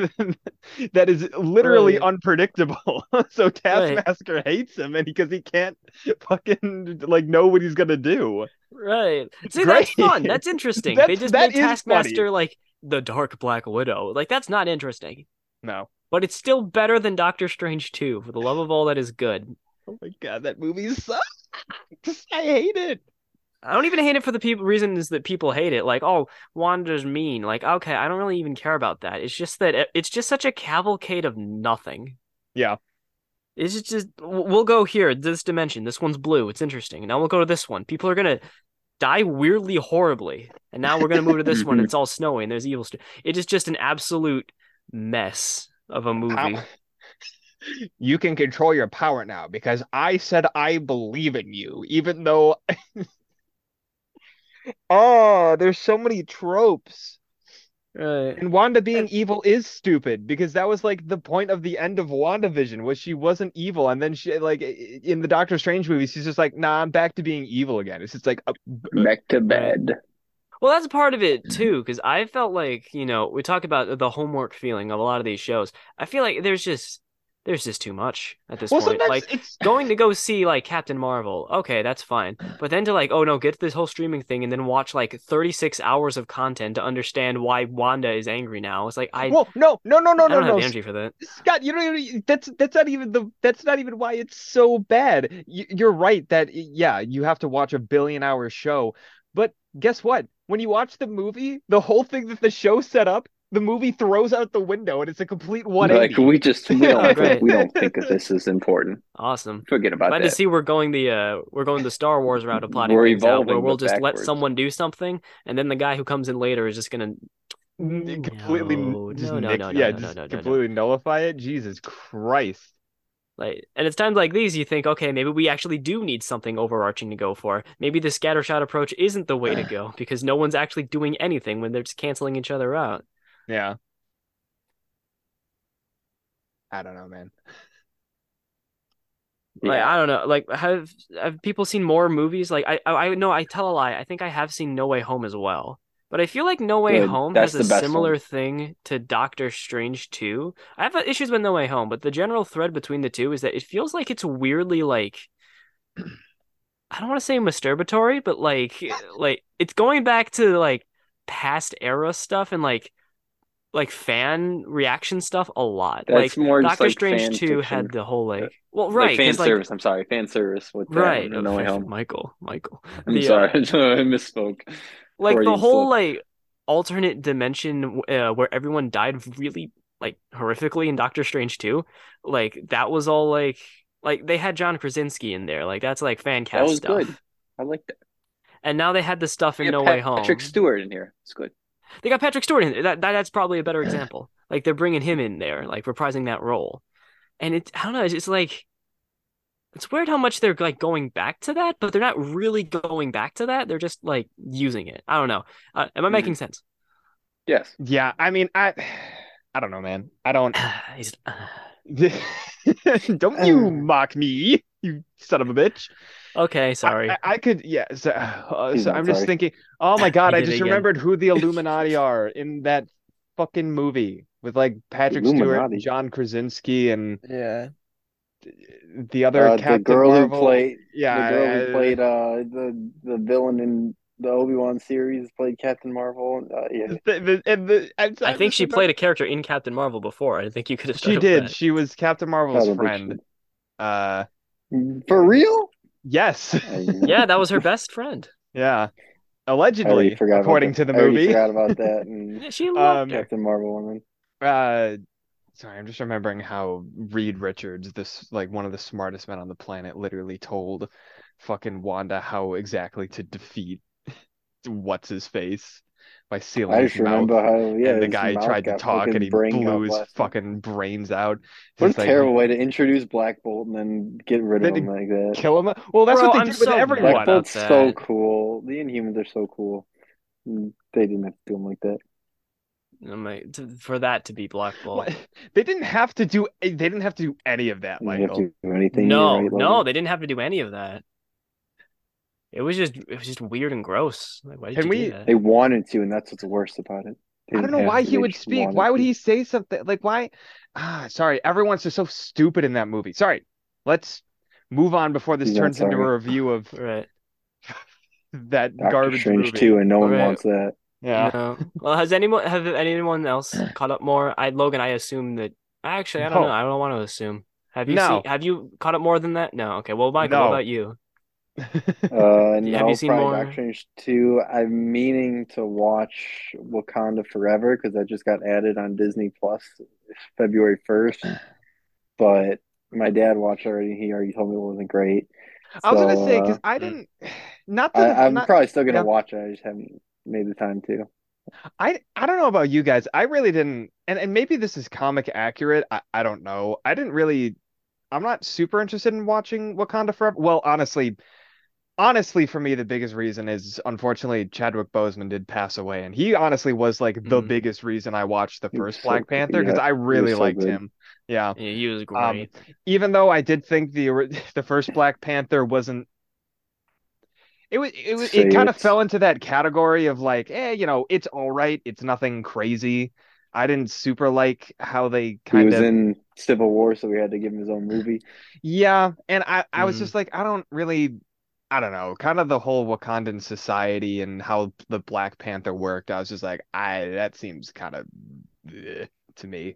that is literally
Right.
unpredictable. so Taskmaster hates him, and because he can't fucking like know what he's gonna do.
Right. See,
great.
that's fun. That's interesting. they just made Taskmaster like the Dark Black Widow. Like that's not interesting.
No.
But it's still better than Doctor Strange 2, for the love of all that is good.
Oh my god, that movie sucks. I hate it.
I don't even hate it for the people reasons that people hate it. Like, oh, Wanda's mean. Like, okay, I don't really even care about that. It's just that it- it's just such a cavalcade of nothing.
Yeah.
It's just we'll go here, this dimension. This one's blue. It's interesting. Now we'll go to this one. People are gonna die weirdly horribly, and now we're gonna move to this one. It's all snowy and there's evil. St- it is just an absolute mess of a movie.
You can control your power now because I said I believe in you, even though. oh, there's so many tropes.
Right.
And Wanda being evil is stupid because that was like the point of the end of WandaVision was she wasn't evil and then she like in the Doctor Strange movie she's just like nah I'm back to being evil again. It's just like uh,
Back to bed.
Well, that's part of it too, because I felt like you know we talk about the homework feeling of a lot of these shows. I feel like there's just there's just too much at this
well
point. Like going to go see like Captain Marvel, okay, that's fine. But then to like, oh no, get this whole streaming thing and then watch like 36 hours of content to understand why Wanda is angry now. It's like I,
well no no no no
I
no
don't have
no
energy for that.
Scott, you don't even, that's that's not even the that's not even why it's so bad. You, you're right that yeah, you have to watch a billion hour show, but guess what? When you watch the movie, the whole thing that the show set up, the movie throws out the window and it's a complete 180.
Like we just we don't
Great.
think, we don't think that this is important.
Awesome.
Forget about
Glad
that.
to see we're going the uh we're going the Star Wars route of plotting
We're
things out, where we'll
but
just let someone do something, and then the guy who comes in later is just gonna
completely
No,
just
no, no,
nix-
no, no,
yeah,
no, no, no, no.
completely nullify it. Jesus Christ.
Like, and it's times like these you think, okay, maybe we actually do need something overarching to go for. Maybe the scattershot approach isn't the way to go because no one's actually doing anything when they're just canceling each other out.
Yeah. I don't know, man.
Like,
Yeah.
I don't know. Like, have have people seen more movies? Like, I I I know I tell a lie. I think I have seen No Way Home as well. But I feel like No Way
Good.
Home has a similar
one.
thing to Doctor Strange 2. I have issues with No Way Home, but the general thread between the two is that it feels like it's weirdly like I don't want to say masturbatory, but like like it's going back to like past era stuff and like like fan reaction stuff a lot.
That's
like
more
Doctor
like
Strange
fan
2
fiction.
had the whole like well
Like
right
fan
'cause, like,
service. I'm sorry, fan service with
right
No Way Home.
Michael Michael
I'm
The, uh,
sorry, I misspoke.
like the whole
slip.
like alternate dimension uh, where everyone died really like horrifically in Doctor Strange 2 like that was all like like they had John Krasinski in there like that's like fan cast stuff
good. I like that.
and now they had the stuff in
Yeah,
No
Pat-
Way Home
Patrick Stewart in here. It's good.
They got Patrick Stewart in there. That, that that's probably a better example. Like they're bringing him in there like reprising that role. And it I don't know it's just like it's weird how much they're like going back to that but they're not really going back to that. They're just like using it. I don't know. Uh, am I making sense?
Yes.
Yeah, I mean, I I don't know, man. I don't
He's, uh,
don't you mock me, you son of a bitch.
Okay, sorry.
I, I could, yeah. So, uh, so I'm just
sorry.
thinking, oh my God, I just remembered who the Illuminati are in that fucking movie with like Patrick Stewart, John Krasinski, and
Yeah.
the other
Uh, the
Captain
girl who
Marvel.
played
yeah,
the girl who
uh,
played uh the the villain in the Obi Wan series played Captain Marvel. Uh, yeah,
the, the, and the, I'm,
I
I'm
think she
remember-
played a character in Captain Marvel before. I think you could have
She did.
That.
She was Captain Marvel's friend. Uh,
for real.
Yes,
Yeah, that was her best friend.
yeah. Allegedly,
forgot
according to
that.
the
I already
movie.
forgot about that. And
Yeah, she loved
Um.
Captain Marvel woman.
Uh, sorry, I'm just remembering how Reed Richards, this like one of the smartest men on the planet, literally told fucking Wanda how exactly to defeat what's his face by sealing
I
his mouth.
how yeah,
and the guy tried to talk and he blew his
blasted.
fucking brains out.
What a
like,
terrible way to introduce Black Bolt and then get rid of him like that.
Kill him. Well, that's
Bro,
what they
I'm
did with
so
everyone.
mad
Black Bolt's so cool. The Inhumans are so cool. Mm, They didn't have to do him like that.
I'm like, to- for that to be Black Bolt.
What? They didn't have to do. They didn't have to do any of that,
They didn't have
Michael.
to do anything.
No,
right,
no,
Logan.
they didn't have to do any of that. It was just, it was just weird and gross. Like, why did
Can
you
we-
do that?
They wanted to, and that's what's worst about it. They
I don't know why he would speak. Why would
to.
he say something like why? Ah, sorry. Everyone's just so stupid in that movie. Sorry. Let's move on before this
He's not
turns into a review of
Right.
that
Doctor
garbage
Strange
movie.
2, and no one
Right.
wants that.
Yeah.
No. Well, has anyone have anyone else caught up more? I Logan, I assume that actually I don't
No.
know. I don't want to assume. Have you
No.
seen have you caught up more than that? No. Okay. Well, Michael,
No.
what about you?
Uh,
Have
no,
you seen
probably
more?
Doctor 2. I'm meaning to watch Wakanda Forever because that just got added on Disney Plus February 1st. But my dad watched already. He already told me it wasn't great.
I was gonna say because
uh,
I
Mm.
didn't. Not
I,
that
I'm
not,
probably still gonna
yeah.
watch it. I just haven't made the time to.
I I don't know about you guys. I really didn't, and and maybe this is comic accurate. I I don't know. I didn't really. I'm not super interested in watching Wakanda Forever. Well, honestly, honestly, for me, the biggest reason is unfortunately Chadwick Boseman did pass away, and he honestly was like the
Mm.
biggest reason I watched the first
so
Black
good.
Panther because
Yeah,
I really
so
liked
good.
him. Yeah.
Yeah, he was
Um,
great.
even though I did think the the first Black Panther wasn't it was it was
Say
it kind of fell into that category of like, eh, you know, it's all right, it's nothing crazy. I didn't super like how they
He
kind
was
of
in Civil War, so we had to give him his own movie.
yeah, and I I was
Mm.
just like, I don't really I don't know, kind of the whole Wakandan society and how the Black Panther worked. I was just like, I that seems kind of to me.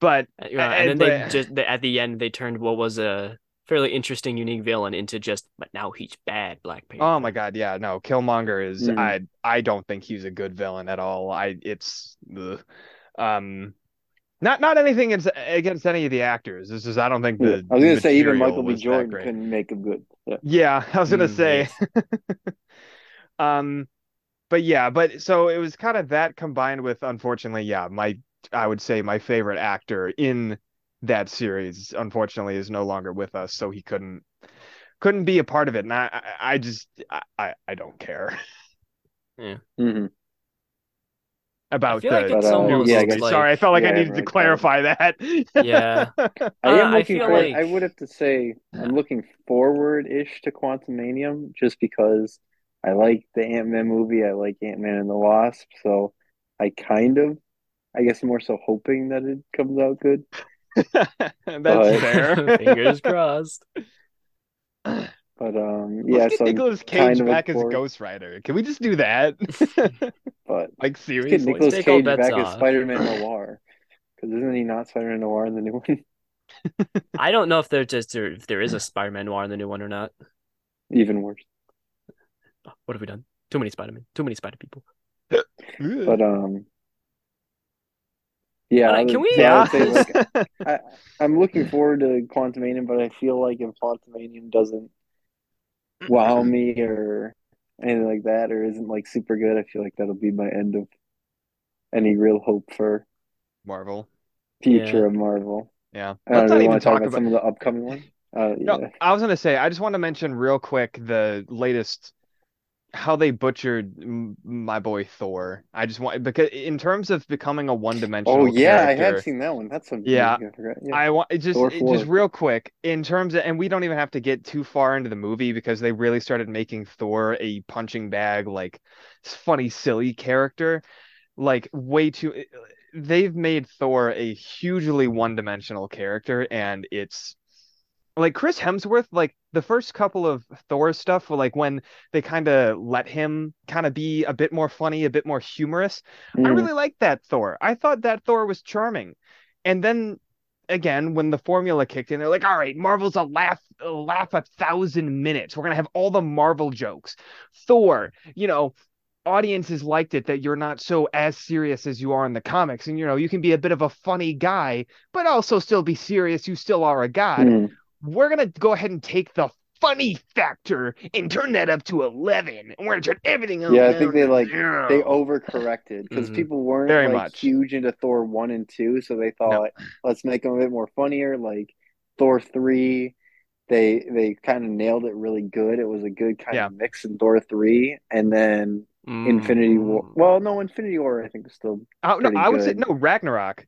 But
Uh, yeah, and then
but-
they just they, at the end they turned what was a fairly interesting, unique villain into just, but now he's bad Black Panther.
Oh my God, yeah, no, Killmonger is
Mhm.
I I don't think he's a good villain at all. I it's ugh. um not not anything against, against any of the actors. This is I don't think the.
Yeah.
the
I was gonna say even Michael B.
that
Jordan
great.
couldn't make him good. Yeah.
Yeah, I was gonna
Mm,
say.
yes.
Um but yeah, but so it was kind of that combined with unfortunately, yeah, my I would say my favorite actor in that series unfortunately is no longer with us, so he couldn't couldn't be a part of it. And I I, I just I, I I don't care. Yeah.
hmm
about
feel like
the
it's
new
almost
movie.
like-
Sorry, I felt like I
Yeah,
needed to
right,
clarify that.
Yeah.
I
Uh,
am
I
looking
feel
for.
like-
I would have to say I'm looking forward-ish to Quantumania just because I like the Ant-Man movie. I like Ant-Man and the Wasp, so I kind of, I guess, more so hoping that it comes out good.
That's
But-
fair.
Fingers crossed.
But um,
Let's
yeah,
get
so I'm
Nicolas Cage
kind of
back as
forward-
Ghost Rider. Can we just do that?
but
like seriously,
let's get? Nicolas
take all
Cage
bets
back as. Spider-Man Noir because isn't he not Spider-Man Noir in the new one?
I don't know if there just if there is a Spider-Man noir in the new one or not.
Even worse.
What have we done? Too many Spider-Man. Too many Spider people.
But um, yeah,
But,
I
can we-
so
yeah.
say, like, I, I'm looking forward to Quantumania, but I feel like if Quantumania doesn't wow me or anything like that, or isn't like super good, I feel like that'll be my end of any real hope for
Marvel.
future
Yeah.
of Marvel.
Yeah.
I don't
Let's not
really
even
want to talk
talk
about
about.
some of the upcoming ones. Uh,
No,
yeah.
I was gonna say. I just want to mention real quick the latest how they butchered my boy Thor. I just want because in terms of becoming a one-dimensional
Oh yeah, I have seen that one. That's a
Yeah.
I. Yeah.
I want just
Thor
it-
4.
just real quick in terms of, and we don't even have to get too far into the movie because they really started making Thor a punching bag, like funny, silly character, like way too. Eh, they've made Thor a hugely one-dimensional character, and it's like Chris Hemsworth, like the first couple of Thor stuff, like when they kind of let him kind of be a bit more funny, a bit more humorous. I
Mm.
really liked that Thor. I thought that Thor was charming. And then again, when the formula kicked in, they're like, all right, Marvel's a laugh a laugh a thousand minutes. We're gonna have all the Marvel jokes. Thor, you know, audiences liked it that you're not so as serious as you are in the comics. And you know, you can be a bit of a funny guy, but also still be serious. You still are a god.
Mm.
We're gonna go ahead and take the funny factor and turn that up to 11 and we're gonna turn everything else
Yeah, I think they, like,
zero.
They overcorrected because
Mhm.
people weren't
Very
like
much.
huge into Thor one and two, so they thought let's make them a bit more funnier. Like Thor three, they they kind of nailed it really good. It was a good kind
Yeah.
of mix in Thor three, and then Infinity War.
Mm.
Well, no, Infinity War I think was still.
Oh, no, I would say no Ragnarok.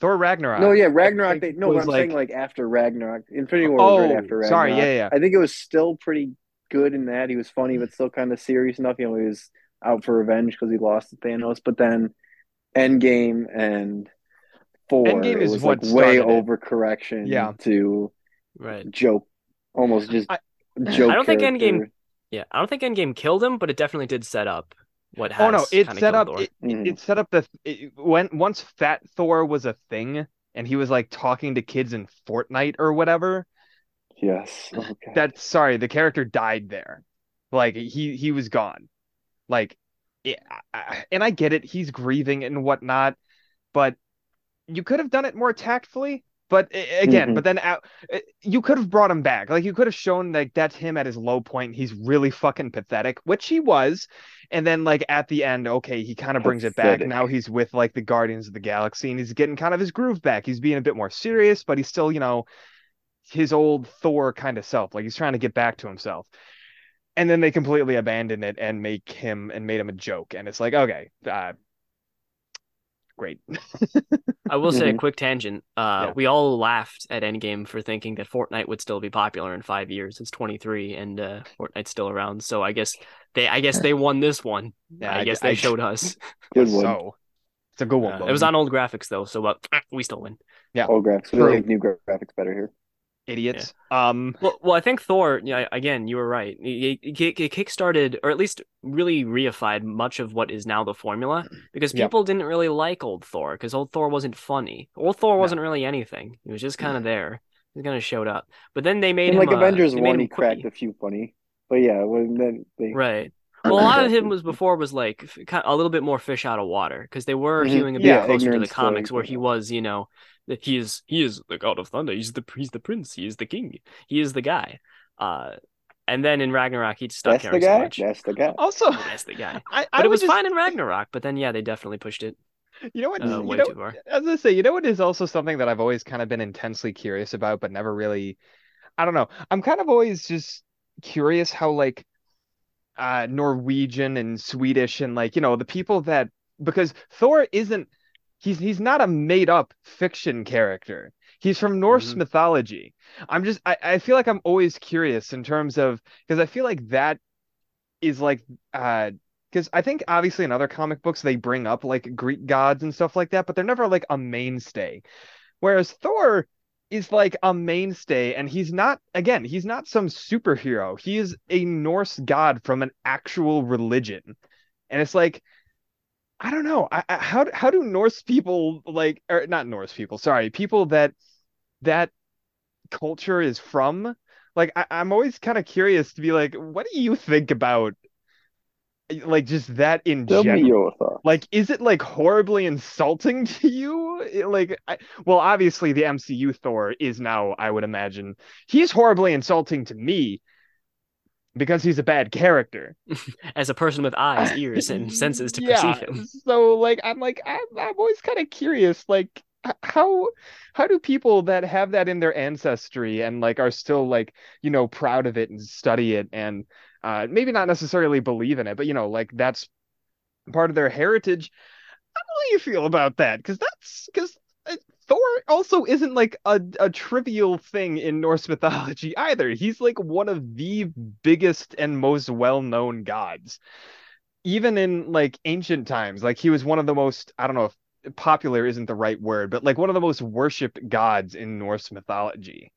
Thor Ragnarok.
No, yeah, Ragnarok.
think
They, no, but I'm saying like after Ragnarok, Infinity War was right
Oh,
after Ragnarok.
sorry, yeah, yeah.
I think it was still pretty good in that he was funny, but still kind of serious enough. You know, he was out for revenge because he lost to Thanos. But then Endgame and four,
Endgame is what
like way
started it.
overcorrection.
Yeah.
to
Right.
joke, almost just
I-
joke.
I don't think. Endgame- Yeah, I don't think Endgame killed him, but it definitely did set up. What has
Oh no, it set up it, it-
Mhm.
it set up the it, when once Fat Thor was a thing and he was like talking to kids in Fortnite or whatever.
Yes. Oh, God.
That's sorry, the character died there. Like he he was gone. Like yeah, and I get it, he's grieving and whatnot, but you could have done it more tactfully. But again,
Mhm.
but then out, you could have brought him back. Like you could have shown like that's him at his low point. He's really fucking pathetic, which he was. And then like at the end, okay, he kind of brings it back. Now he's with like the Guardians of the Galaxy and he's getting kind of his groove back. He's being a bit more serious, but he's still, you know, his old Thor kind of self. Like he's trying to get back to himself. And then they completely abandon it and make him and made him a joke. And it's like, okay, uh, great.
I will say a
Mhm.
quick tangent. Uh,
Mm-hmm. Yeah.
we all laughed at Endgame for thinking that Fortnite would still be popular in five years. It's 23, and uh, Fortnite's still around. So I guess they, I guess they won this one.
Yeah,
I
I-
guess they
I-
showed us.
Good one.
So it's a good one.
Uh, it was on old graphics though, so uh, we still win.
Yeah, old graphics. We like new graphics better here.
Idiots. Um,
Well, well, I think Thor. Yeah, again, you were right. It, it, it kickstarted, or at least really reified much of what is now the formula, because
Yeah.
people didn't really like old Thor, because old Thor wasn't funny. Old Thor wasn't really anything. He was just kind of there. He kind of showed up. But then they made
And
him
like
uh,
Avengers one, he cracked a few funny. But yeah, when then they
Right. Well, a lot of him was before was like a little bit more fish out of water because they were
Mhm.
hewing a bit
Yeah,
closer to the comics where he was, you know, that he is he is the god of thunder. He's the he's the prince. He is the king. He is the guy. Uh, and then in Ragnarok he stopped
That's the
caring so
guy.
much.
That's the guy.
also,
That's the guy.
I, I
But it was
just-
fine in Ragnarok. But then yeah, they definitely pushed it
You know what?
uh,
you
way
know,
too far.
as I say, you know what is also something that I've always kind of been intensely curious about, but never really. I don't know. I'm kind of always just curious how like uh Norwegian and Swedish and like you know the people that because Thor isn't he's he's not a made up fiction character. He's from Norse
Mhm.
mythology. I'm just I, I feel like I'm always curious in terms of because I feel like that is like uh because I think obviously in other comic books they bring up like Greek gods and stuff like that, but they're never like a mainstay. Whereas Thor is like a mainstay, and he's not, again, he's not some superhero. He is a Norse god from an actual religion. And it's like, I don't know. I, I, how how do Norse people like, or not Norse people, sorry, people that that culture is from? Like, I, I'm always kind of curious to be like, what do you think about like just that in
Tell me
general? Like, is it like horribly insulting to you? Like, I, well, obviously the MCU Thor is now, I would imagine, he's horribly insulting to me because he's a bad character.
as a person with eyes, ears, and senses to
Yeah,
perceive him.
So, like, I'm like, I'm, I'm always kind of curious, like, how how do people that have that in their ancestry and like are still like, you know, proud of it and study it and uh maybe not necessarily believe in it, but you know, like that's part of their heritage. How do you feel about that? Because that's because Thor also isn't like a, a trivial thing in Norse mythology either. He's like one of the biggest and most well-known gods. Even in like ancient times, like he was one of the most, I don't know if popular isn't the right word, but like one of the most worshipped gods in Norse mythology.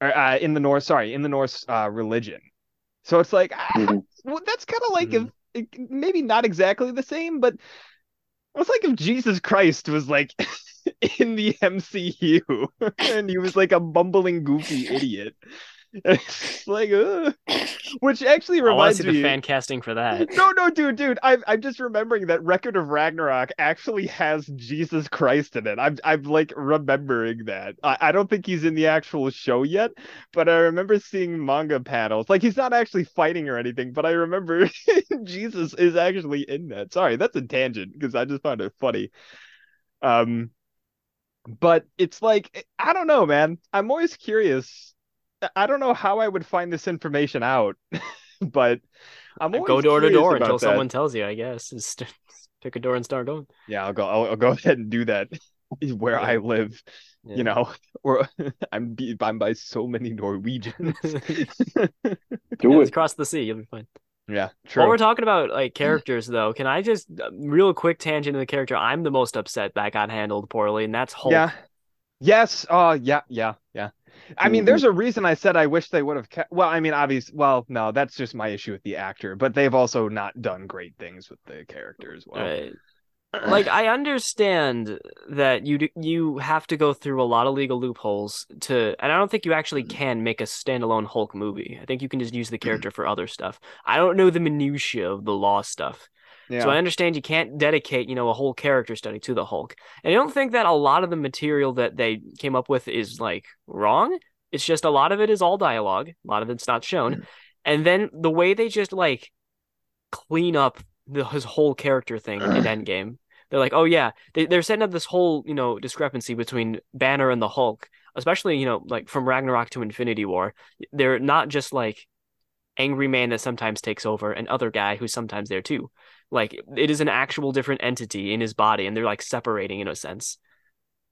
Or uh, in the Norse, sorry, in the Norse uh, religion. So it's like ah,
Mhm.
well, that's kind of like if maybe not exactly the same, but it's like if Jesus Christ was like in the MCU and he was like a bumbling, goofy idiot. It's like, ugh. which actually
I want to
reminds
see the
me.
fan casting for that.
No, no, dude, dude. I'm I'm just remembering that Record of Ragnarok actually has Jesus Christ in it. I'm I'm like remembering that. I, I don't think he's in the actual show yet, but I remember seeing manga panels. Like he's not actually fighting or anything, but I remember Jesus is actually in that. Sorry, that's a tangent because I just found it funny. Um, but it's like I don't know, man. I'm always curious. I- I don't know how I would find this information out, but I'm always
Go door to door until
that.
someone tells you. I guess just pick a door and start going.
Yeah, I'll go. I'll, I'll go ahead and do that where I live.
Yeah.
You know, or I'm be, I'm by so many Norwegians.
Do
Yeah,
it.
just cross the sea, you'll be fine.
yeah, true.
While we're talking about like characters, though, can I just uh, real quick tangent to the character I'm the most upset that got handled poorly, and that's Hulk.
Yeah, Yes. Oh, yeah, yeah, yeah. I mean, there's mm-hmm. a reason I said I wish they would have kept. Well, I mean, obvious. Well, no, that's just my issue with the actor. But they've also not done great things with the character as well.
Right. Like I understand that you do, you have to go through a lot of legal loopholes to, and I don't think you actually mm-hmm. can make a standalone Hulk movie. I think you can just use the mm-hmm. character for other stuff. I don't know the minutia of the law stuff.
Yeah.
So I understand you can't dedicate, you know, a whole character study to the Hulk. And I don't think that a lot of the material that they came up with is like wrong. It's just a lot of it is all dialogue. A lot of it's not shown. Mm. And then the way they just like clean up the, his whole character thing in Endgame. They're like, oh yeah, they, they're setting up this whole, you know, discrepancy between Banner and the Hulk, especially, you know, like from Ragnarok to Infinity War. They're not just like angry man that sometimes takes over and other guy who's sometimes there too. Like it is an actual different entity in his body, and they're like separating in a sense.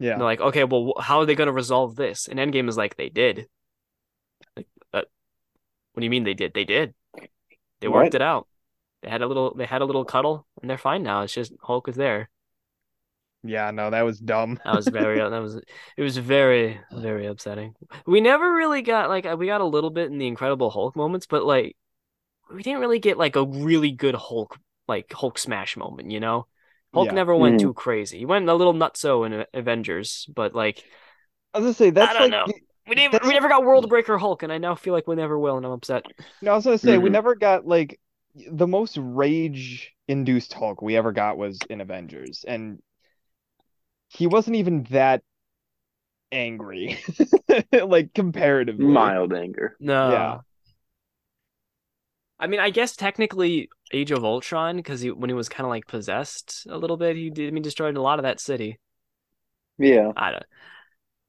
yeah.
And they're like, okay, well, how are they going to resolve this? And Endgame is like, they did. Like, uh, what do you mean they did? They did. They worked it out. They had a little. They had a little cuddle, and they're fine now. It's just Hulk is there.
Yeah. No, that was dumb.
That was very. that was. It was very, very upsetting. We never really got like we got a little bit in the Incredible Hulk moments, but like we didn't really get like a really good Hulk like Hulk smash moment. You know, Hulk
Yeah.
never went
Mhm.
too crazy. He went a little nutso in Avengers, but like
I was gonna say that's
don't
like.
know. we didn't.
That's-
We never got World Breaker Hulk, and I now feel like we never will, and I'm upset.
No, I was gonna say we
Mhm.
never got like the most rage-induced Hulk we ever got was in Avengers, and he wasn't even that angry, like comparatively.
Mild anger.
No.
Yeah.
I mean, I guess technically Age of Ultron, because he, when he was kind of like possessed a little bit, he did. I mean, destroyed a lot of that city.
Yeah.
I don't.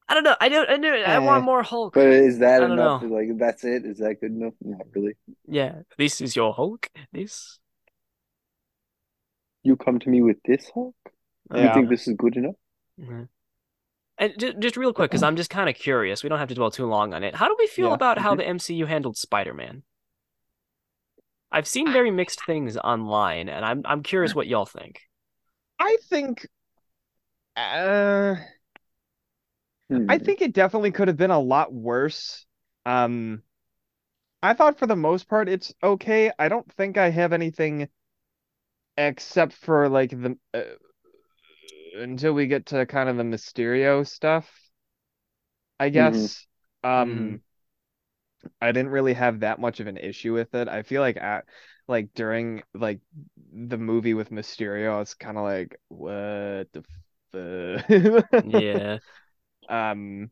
I don't know. I don't. I, don't, I
Eh.
want more Hulk.
But is that enough?
know.
Like that's it? Is that good enough? Not really.
Yeah, this is your Hulk. This.
You come to me with this Hulk? You
Yeah.
think this is good enough?
Mhm. And just, just real quick, because I'm just kind of curious. We don't have to dwell too long on it. How do we feel
Yeah.
about how
Mhm.
the MCU handled Spider-Man? I've seen very mixed things online, and I'm I'm curious what y'all think.
I think. Uh, I
Hmm.
think it definitely could have been a lot worse. Um, I thought for the most part it's okay. I don't think I have anything except for like the uh, until we get to kind of the Mysterio stuff. I guess. Um, I didn't really have that much of an issue with it. I feel like at like during like the movie with Mysterio, I was kind of like, what the fuck?
Yeah.
Um,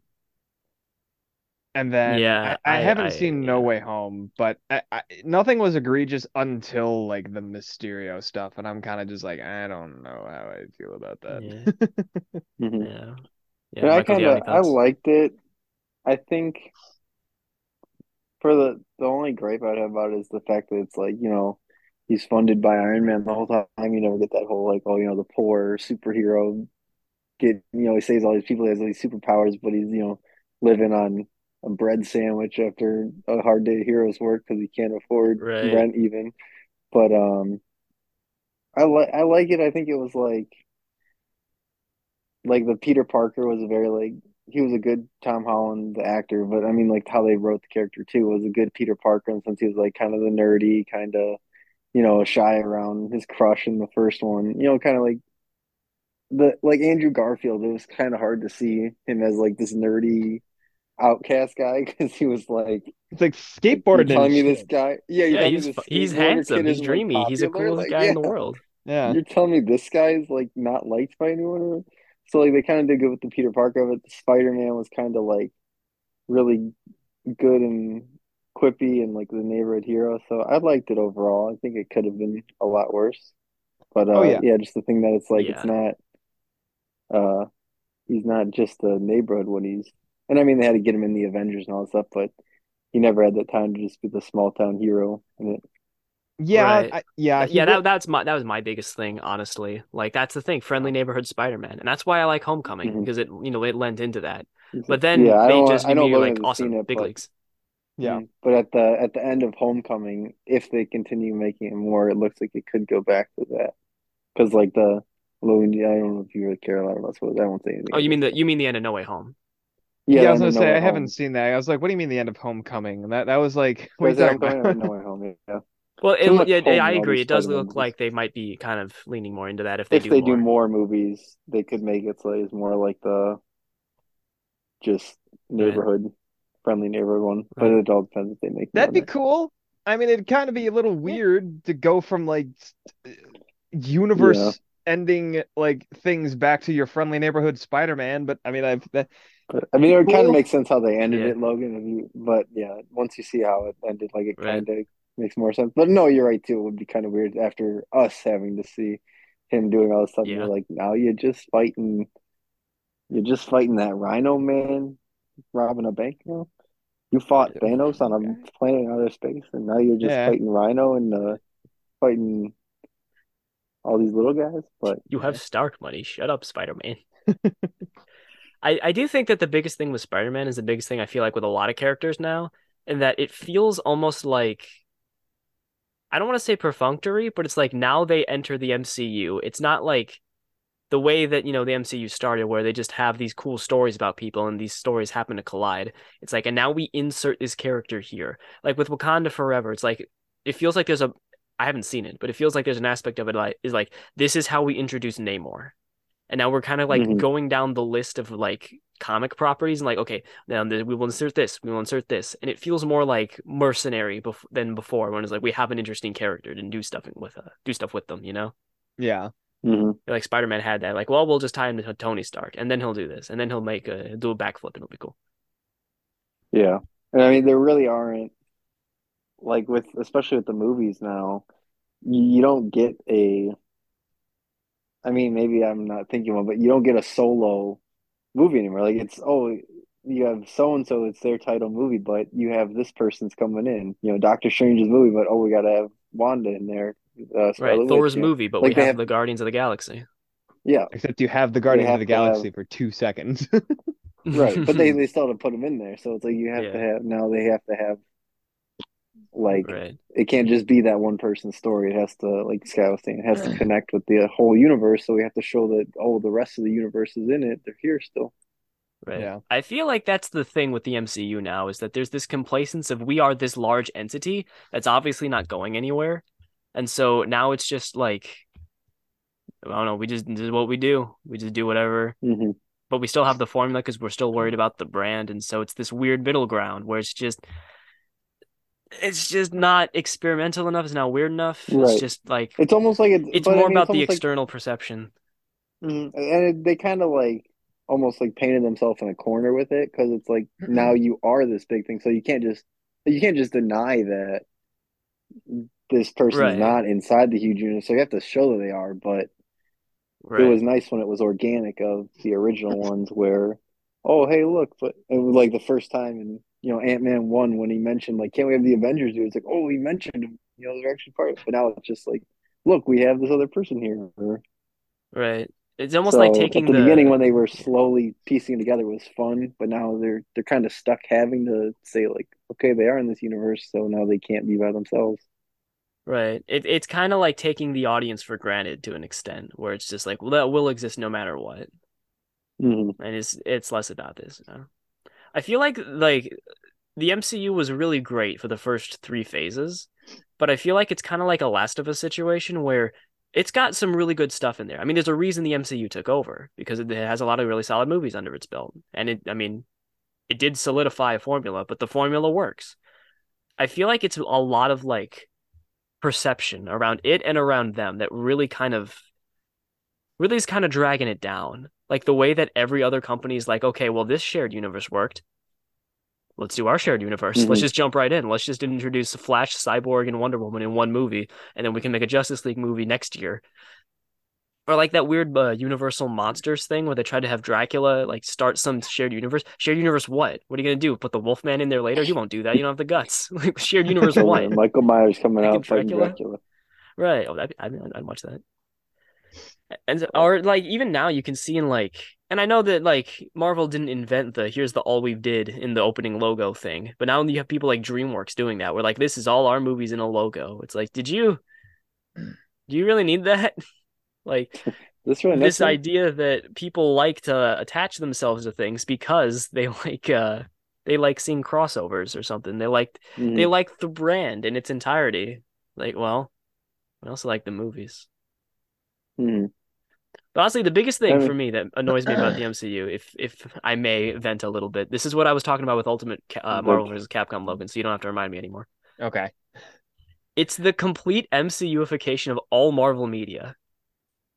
and then
Yeah,
I, I
I-
haven't
I-
seen No
yeah.
Way Home, but I, I, nothing was egregious until like the Mysterio stuff, and I'm kind of just like, I don't know how I feel about that.
Yeah.
Mhm.
Yeah. Yeah.
But I kind of I liked it. I think for the the only gripe I'd have about it is the fact that it's like you know he's funded by Iron Man the whole time. You never get that whole like oh you know the poor superhero get you know he saves all these people he has all these superpowers but he's you know living on a bread sandwich after a hard day of heroes work because he can't afford
Right.
rent even. But um, I like I like it. I think it was like like the Peter Parker was a very like he was a good Tom Holland the actor, but I mean like how they wrote the character too was a good Peter Parker, and since he was like kind of the nerdy kind of you know shy around his crush in the first one, you know, kind of like the like Andrew Garfield. It was kind of hard to see him as like this nerdy outcast guy because he was like
It's like
you're
skateboarding
telling
and
me this guy, yeah,
Yeah, he's
this
he's handsome. He's
isn't, like,
dreamy. He's the
popular?
coolest
Like,
guy in the world.
Yeah.
You're telling me this guy is like not liked by anyone? So like they kind of did good with the Peter Parker, but the Spider-Man was kind of like really good and quippy and like the neighborhood hero. So I liked it overall. I think it could have been a lot worse. But uh
Oh, yeah.
yeah, just the thing that it's like it's not uh he's not just a neighborhood when he's and I mean they had to get him in the Avengers and all that stuff, but he never had that time to just be the small town hero and it
Yeah,
Right.
I, yeah,
yeah,
wa-
that that's my that was my biggest thing, honestly. Like that's the thing, friendly neighborhood Spider-Man, and that's why I like Homecoming
Mhm.
because it you know it lent into that. But then
yeah, I
they
don't
just
I know
immediately
Logan
like awesome
seen it,
big
but
leagues.
yeah.
Mm, But at the at the end of Homecoming, if they continue making it more, it looks like it could go back to that. Because like the Although, I don't know if you really care a lot about spoilers. I won't say anything.
Oh, you mean the you mean the end of No Way Home?
Yeah, I was gonna say
Way
I haven't seen that. I was like, what do you mean the end of Homecoming? And that that was like, what are
Was
you
it
talking about?
No Way Home. Yeah.
Well, it,
much
yeah, I agree. It does
Spider-Man
look like they might be kind of leaning more into that if they
If
do
they
more.
do more movies, they could make it so it's more like the just neighborhood friendly neighborhood one. But
Right.
it all depends if they make
That'd be
more.
cool. I mean, it'd kind of be a little weird to go from like s- universe ending like things back to your friendly neighborhood Spider-Man, but I mean, I've that,
But, I mean, it would kind of make sense how they ended
Yeah.
it, Logan. If you, but yeah, once you see how it ended, like it
Right.
kind of makes more sense. But no, you're right too. It would be kind of weird after us having to see him doing all this stuff.
Yeah.
You're like, now you're just fighting. You're just fighting that Rhino man, robbing a bank. You know, you fought
Yeah.
Thanos on
Okay.
a planet in outer space, and now you're just
Yeah.
fighting Rhino and uh, fighting all these little guys. But
You have Stark money. Shut up, Spider-Man. I, I do think that the biggest thing with Spider-Man is the biggest thing I feel like with a lot of characters now, and that it feels almost like I don't want to say perfunctory, but it's like now they enter the MCU. It's not like the way that, you know, the MCU started where they just have these cool stories about people and these stories happen to collide. It's like, and now we insert this character here. Like with Wakanda Forever, it's like it feels like there's a I haven't seen it, but it feels like there's an aspect of it like is like this is how we introduce Namor. And now we're kind of like
Mhm.
going down the list of like comic properties and like, okay, now we will insert this, we will insert this. And it feels more like mercenary bef- than before when it's like we have an interesting character and do stuff with uh, do stuff with them, you know?
yeah.
mhm.
Like Spider-Man had that, like, well, we'll just tie him to Tony Stark, and then he'll do this, and then he'll make a do a backflip, and it'll be cool.
Yeah. And I mean, there really aren't like with especially with the movies now, you, you don't get a I mean, maybe I'm not thinking one, but you don't get a solo movie anymore. Like it's oh, you have so and so, it's their title movie, but you have this person's coming in. You know, Doctor Strange's movie, but oh, we gotta have Wanda in there. Uh,
Right,
Scarlet
Thor's
Witch, you know?
movie, but
Like
we have
have-
the Guardians of the Galaxy.
Yeah,
Except you have the Guardians of the
to have-
Galaxy for two seconds.
right. But they they still have to put them in there, so it's like you have to have now they have to have like
right,
it can't just be that one person's story. It has to, like Sky was saying, it has to connect with the whole universe. So we have to show that oh, the rest of the universe is in it. They're here still.
right.
Yeah.
I feel like that's the thing with the MCU now is that there's this complacence of we are this large entity that's obviously not going anywhere, and so now it's just like I don't know, we just this is what we do. We just do whatever.
hmm
but we still have the formula because we're still worried about the brand, and so it's this weird middle ground where it's just it's just not experimental enough. It's not weird enough. It's just like
It's almost like it's,
it's
but I
more
mean,
about
it's
the
almost like-
external perception.
Mhm. and it, they kind of like almost like painted themselves in a corner with it because it's like now you are this big thing, so you can't just you can't just deny that this person's
Right.
not inside the huge universe. So you have to show that they are, but
Right.
it was nice when it was organic of the original ones where oh hey look but it was like the first time in you know ant-man 1 when he mentioned like can't we have the avengers do it? it's like oh he mentioned you know they're actually part but now it's just like look we have this other person here
right. It's almost
so
like taking
at the,
the
beginning when they were slowly piecing together was fun but now they're they're kind of stuck having to say like okay they are in this universe so now they can't be by themselves
right. It it's kind of like taking the audience for granted to an extent, where it's just like well that will exist no matter what.
Mhm.
and it's it's less about this. You know? I feel like like the MCU was really great for the first three phases, but I feel like it's kind of like a Last of Us situation where it's got some really good stuff in there. I mean, there's a reason the MCU took over because it has a lot of really solid movies under its belt, and it I mean, it did solidify a formula, but the formula works. I feel like it's a lot of like perception around it and around them that really kind of really is kind of dragging it down. Like the way that every other company is like, okay, well, this shared universe worked. Let's do our shared universe. Let's
Mhm.
just jump right in. Let's just introduce Flash, Cyborg, and Wonder Woman in one movie, and then we can make a Justice League movie next year. Or like that weird uh, Universal Monsters thing where they tried to have Dracula like start some shared universe. Shared universe, what? What are you gonna do? Put the Wolfman in there later? You won't do that. You don't have the guts. Like shared universe, what?
Michael Myers coming out fighting
Dracula?
Dracula.
Right. Oh, that I mean, I'd watch that. And or like even now you can see in like, and I know that like Marvel didn't invent the here's the all we did in the opening logo thing, but now you have people like DreamWorks doing that. Where like this is all our movies in a logo. It's like, did you, do you really need that? Like,
This really
this idea that people like to attach themselves to things because they like uh they like seeing crossovers or something. They like
Mhm.
they like the brand in its entirety. Like, well, I also like the movies.
Mhm.
Honestly, the biggest thing for me that annoys me about the MCU, if if I may vent a little bit, this is what I was talking about with Ultimate uh, Marvel vs. Capcom Logan, so you don't have to remind me anymore.
Okay.
It's the complete MCUification of all Marvel media.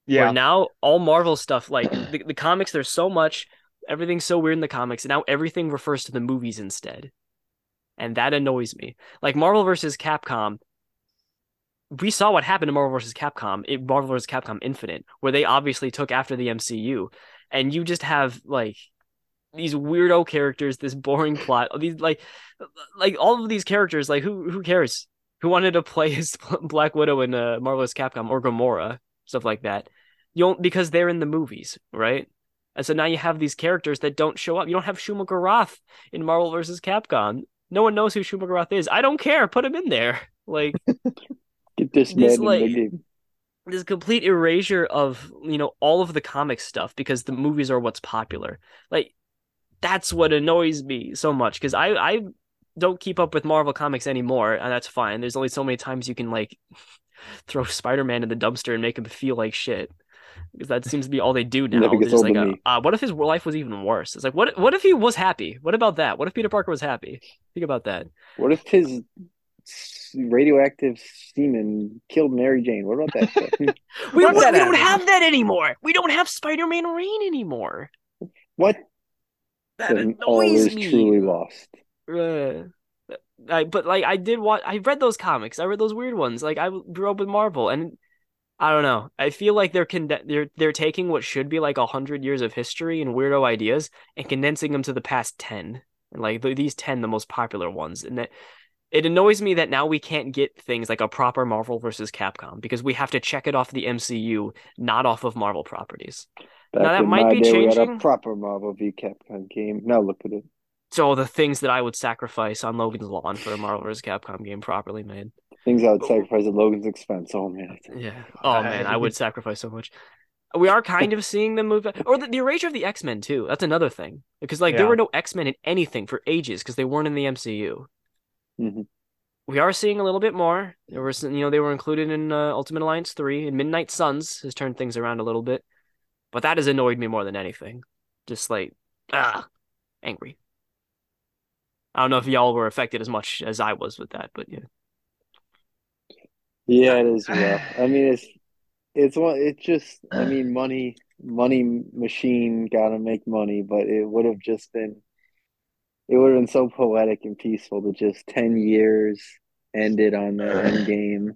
Yeah.
Where now all Marvel stuff, like the, the comics, there's so much, everything's so weird in the comics, and now everything refers to the movies instead. And that annoys me. Like Marvel versus Capcom, we saw what happened to Marvel versus Capcom, in Marvel versus Capcom Infinite, where they obviously took after the MCU, and you just have like these weirdo characters, this boring plot, these like like all of these characters, like who who cares? Who wanted to play as Black Widow in uh, Marvel vs. Capcom or Gamora, stuff like that? You don't because they're in the movies, right? And so now you have these characters that don't show up. You don't have Shuma Gorath in Marvel vs. Capcom. No one knows who Shuma Gorath is. I don't care. Put him in there. Like
this
This, like- this complete erasure of you know all of the comic stuff because the movies are what's popular. Like that's what annoys me so much because I I don't keep up with Marvel comics anymore, and that's fine. There's only so many times you can like throw Spider-Man in the dumpster and make him feel like shit. Because that seems to be all they do now.
Never gets old
like, uh, what if his life was even worse? It's like, what? What if he was happy? What about that? What if Peter Parker was happy? Think about that.
What if his radioactive semen killed Mary Jane? What about that? stuff?
We,
What
we,
that
we don't have that anymore. We don't have Spider-Man Reign anymore.
what?
That
Then all
annoys
is
me.
truly lost.
Uh, I but like I did watch. I read those comics. I read those weird ones. Like I grew up with Marvel, and I don't know. I feel like they're con- they're they're taking what should be like a hundred years of history and weirdo ideas and condensing them to the past ten. And like th- these ten, the most popular ones, and that it annoys me that now we can't get things like a proper Marvel versus Capcom because we have to check it off the MCU, not off of Marvel properties.
Back
that
in
might
my
be
day, we had a
changing.
proper Marvel v Capcom game. Now look at it.
So the things that I would sacrifice on Logan's lawn for a Marvel vs. Capcom game properly made.
Things I would sacrifice at Logan's expense. Oh man,
Yeah. Oh man, I would sacrifice so much. We are kind of seeing them move, or the, the erasure of the X Men too. That's another thing because like there were no X Men in anything for ages because they weren't in the MCU.
Mhm.
We are seeing a little bit more. There was, you know, they were included in uh, Ultimate Alliance three, and Midnight Suns has turned things around a little bit, but that has annoyed me more than anything. Just like ah, angry. I don't know if y'all were affected as much as I was with that, but yeah.
yeah, it is rough. I mean, it's it's one. It's just. I mean, money, money machine gotta make money, but it would have just been. It would have been so poetic and peaceful to just ten years ended on the end game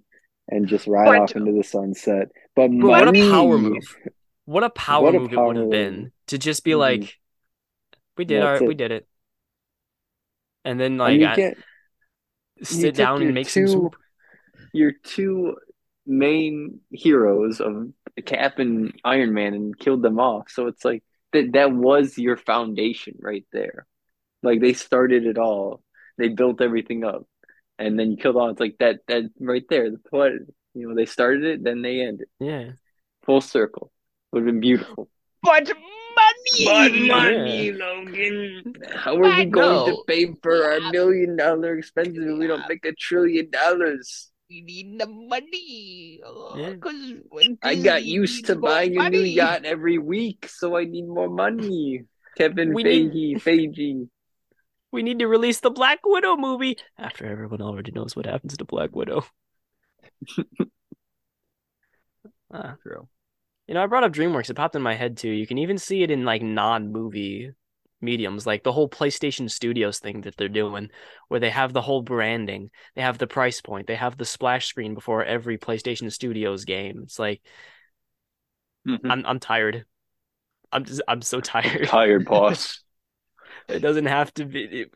and just ride
But-
off into the sunset. But
But what a power move. What a power
What a
move it would have been to just be
Mhm.
like, we did our,
it.
we did it, and then
And
like
you
I,
get
sit
took
down and make some
two-
soup.
your two main heroes of Cap and Iron Man and killed them off. So it's like that that was your foundation right there. Like they started it all. They built everything up. And then you killed off. It's like that that right there. The what you know, they started it, then they ended.
Yeah,
Full circle. Would have been beautiful.
But money.
money,
Logan. How are we
I
going to pay for our million dollar expenses if we don't make a trillion dollars?
We need the money.
Yeah.
Uh, because
I got used to buying a new yacht every week, so I need more money. Kevin
We
Feige,
need-
Feige.
We need to release the Black Widow movie after everyone already knows what happens to Black Widow. ah,
True.
You know, I brought up DreamWorks. It popped in my head too. You can even see it in like non-movie mediums, like the whole PlayStation Studios thing that they're doing, where they have the whole branding, they have the price point, they have the splash screen before every PlayStation Studios game. It's like I'm I'm tired. I'm just I'm so tired.
Tired boss.
It doesn't have to be. It,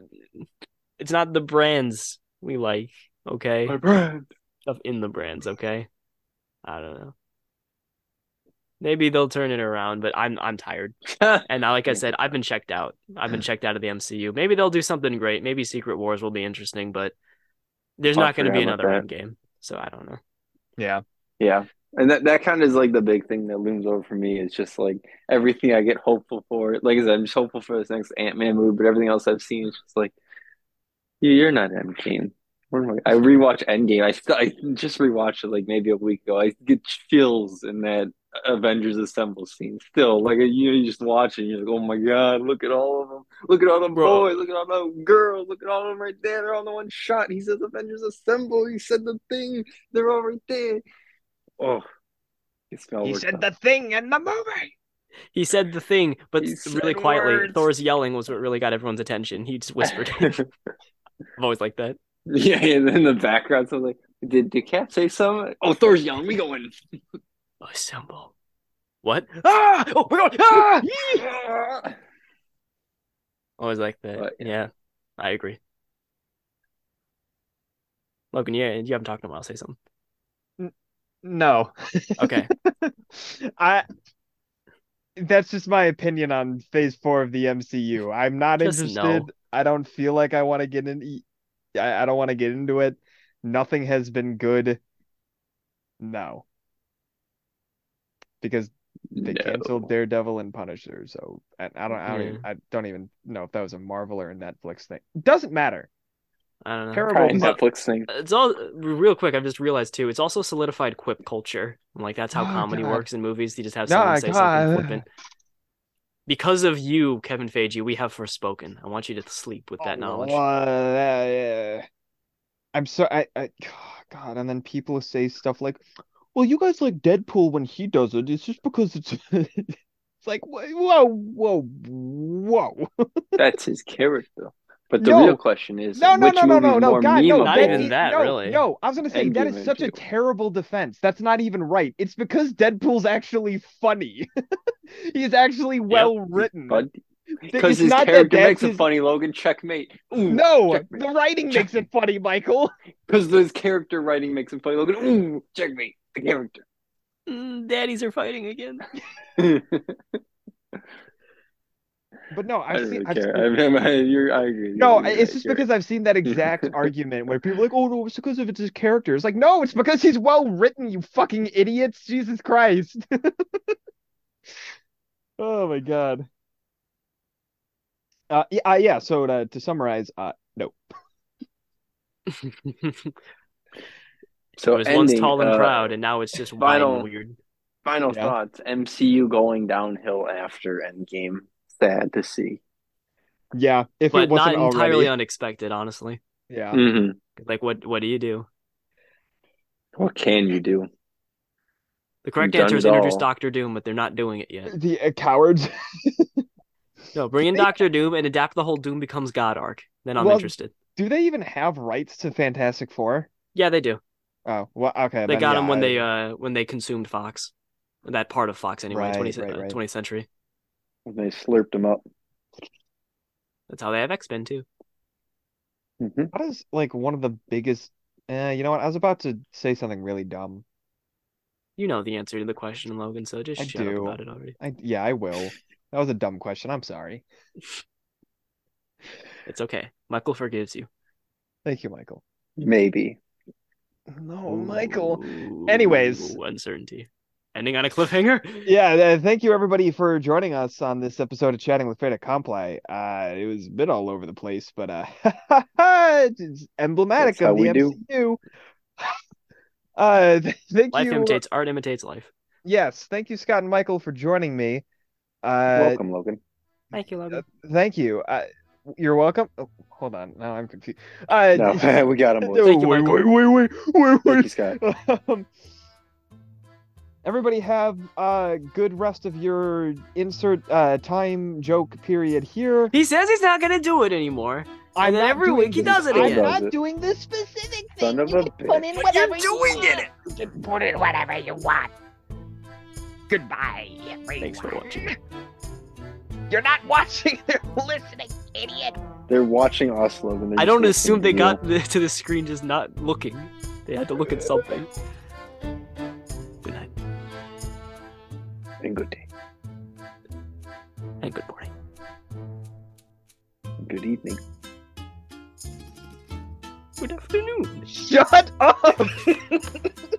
it's not the brands we like. Okay, My
brand.
stuff in the brands. Okay, I don't know. Maybe they'll turn it around, but I'm I'm tired. And now, like I said, I've been checked out. I've been checked out of the MCU. Maybe they'll do something great. Maybe Secret Wars will be interesting, but there's
I
not going to be another
end
game. So I don't know.
Yeah.
yeah. And that, that kind of is like the big thing that looms over for me. It's just like everything I get hopeful for. Like I said, I'm just hopeful for this next Ant Man movie, but everything else I've seen is just like, you're not Endgame. I? Rewatch Endgame. I still, I just rewatched it like maybe a week ago. I get chills in that Avengers Assemble scene. Still, like you, you just watch it, you're like, oh my god, look at all of them. Look at all them boys. Look at all them girls. Look at all of them right there. They're all in one shot. He says Avengers Assemble. He said the thing. They're all right there. Oh, it's all
He said
out.
the thing in the movie.
He said the thing, but
He
really quietly.
words.
Thor's yelling was what really got everyone's attention. He just whispered. I've always liked that.
yeah, and then the background. So like, did did Cap say something? Oh, Thor's yelling. We going.
Assemble. What? Ah! Oh my god! Ah!
Ah!
Always like that.
But,
yeah.
yeah.
I agree. Logan, yeah, you haven't talked in a while. Say something.
No.
Okay.
I that's just my opinion on phase four of the MCU. I'm not
Just
interested.
no.
I don't feel like I want to get in I, I don't want to get into it. Nothing has been good. No. Because they
No.
canceled Daredevil and Punisher, so I, I don't I don't
Yeah.
even mm. I don't even know if that was a Marvel or a Netflix thing. Doesn't matter.
I don't know.
Terrible.
Netflix thing.
It's all real quick. I've just realized too. It's also solidified quip culture. Like that's how
Oh,
comedy
God.
works in movies. You just have
No,
someone say something
God.
flippant. Because of you, Kevin Feige, we have forspoken. I want you to sleep with that
Oh,
knowledge.
uh, yeah. I'm so I, I God, and then people say stuff like, "Well, you guys like Deadpool when he does it. It's just because it's it's like whoa, whoa, whoa."
That's his character. But the
No.
real question is,
No, no,
which
no, no,
movie
no, no,
more
God, no,
memeable?
Not
that
even that,
no,
really.
No, I was gonna say that
Endgame
is such a terrible defense. That's not even right. It's because Deadpool's actually funny. He's actually well written.
But because his
not that
character
that's
makes it funny, Logan. Checkmate. Ooh,
No,
checkmate.
the writing makes it funny, Michael.
Because his character writing makes it funny, Logan. Ooh, checkmate. The character.
Mm, daddies are fighting again.
But no,
I
I've
don't
seen.
really
I've
care.
seen-
I, I, you're, I agree.
No,
You're
it's
right,
just
you're
because I've seen that exact argument where people are like, "Oh no, it's because of it's his character." It's like, no, it's because he's well written. You fucking idiots! Jesus Christ! oh my god. Uh, yeah, uh, yeah. So to, to summarize, uh, no.
So
it was once tall and
uh,
proud, and now it's just wide
final-
and weird.
Final
Yeah.
thoughts. MCU going downhill after Endgame. Sad to see.
Yeah, if
But
it wasn't
not entirely
already.
unexpected, honestly.
Yeah.
hmm
Like, what what do you do?
What can you do?
The correct
Done
answer is introduce
all.
Doctor Doom, but they're not doing it yet.
The uh, cowards.
No, bring in Doctor Doom and adapt the whole Doom becomes God arc. Then I'm
Well,
interested.
Do they even have rights to Fantastic Four?
Yeah, they do.
Oh, well, okay.
They got
yeah,
them when
I-
they uh when they consumed Fox, that part of Fox anyway.
Right,
20th,
right,
uh,
right.
20th century.
They slurped him up.
That's how they have X Men too.
hmm
What is like one of the biggest? Uh, you know what? I was about to say something really dumb.
You know the answer to the question, Logan. So just
I
shut
do.
up about it already.
I yeah, I will. That was a dumb question. I'm sorry.
It's okay. Michael forgives you.
Thank you, Michael.
Maybe.
No, Michael.
Ooh,
Anyways.
uncertainty. Ending on a cliffhanger.
Yeah, uh, thank you everybody for joining us on this episode of Chatting with Fred Comply. Uh, it was a bit all over the place, but uh, it's emblematic
That's
of the
we do.
MCU. Uh, th- thank
Life
you.
imitates art, imitates life.
Yes, thank you, Scott and Michael, for joining me. Uh,
Welcome, Logan.
Thank you, Logan.
thank you. Uh, you're welcome. Oh, hold on, now I'm confused. Uh,
No, we got him.
oh,
Logan.
Thank you,
wait,
Michael.
wait, wait, wait, wait,
Thank you,
wait.
Scott.
Um, everybody have a good rest of your insert uh, time joke period here.
He says he's not gonna do it anymore.
I'm
then every
doing
week he does it
I'm
again.
not
it.
doing this specific
Son
thing.
of
you
a
can put in whatever
you're doing
you
it.
You can put in whatever you want. Goodbye, everyone.
Thanks for watching.
You're not watching. They're listening, idiot.
They're watching us, Logan.
I don't assume they got the, to the screen just not looking. They had to look at something.
And good day.
and good morning.
Good evening.
Good afternoon.
Shut up.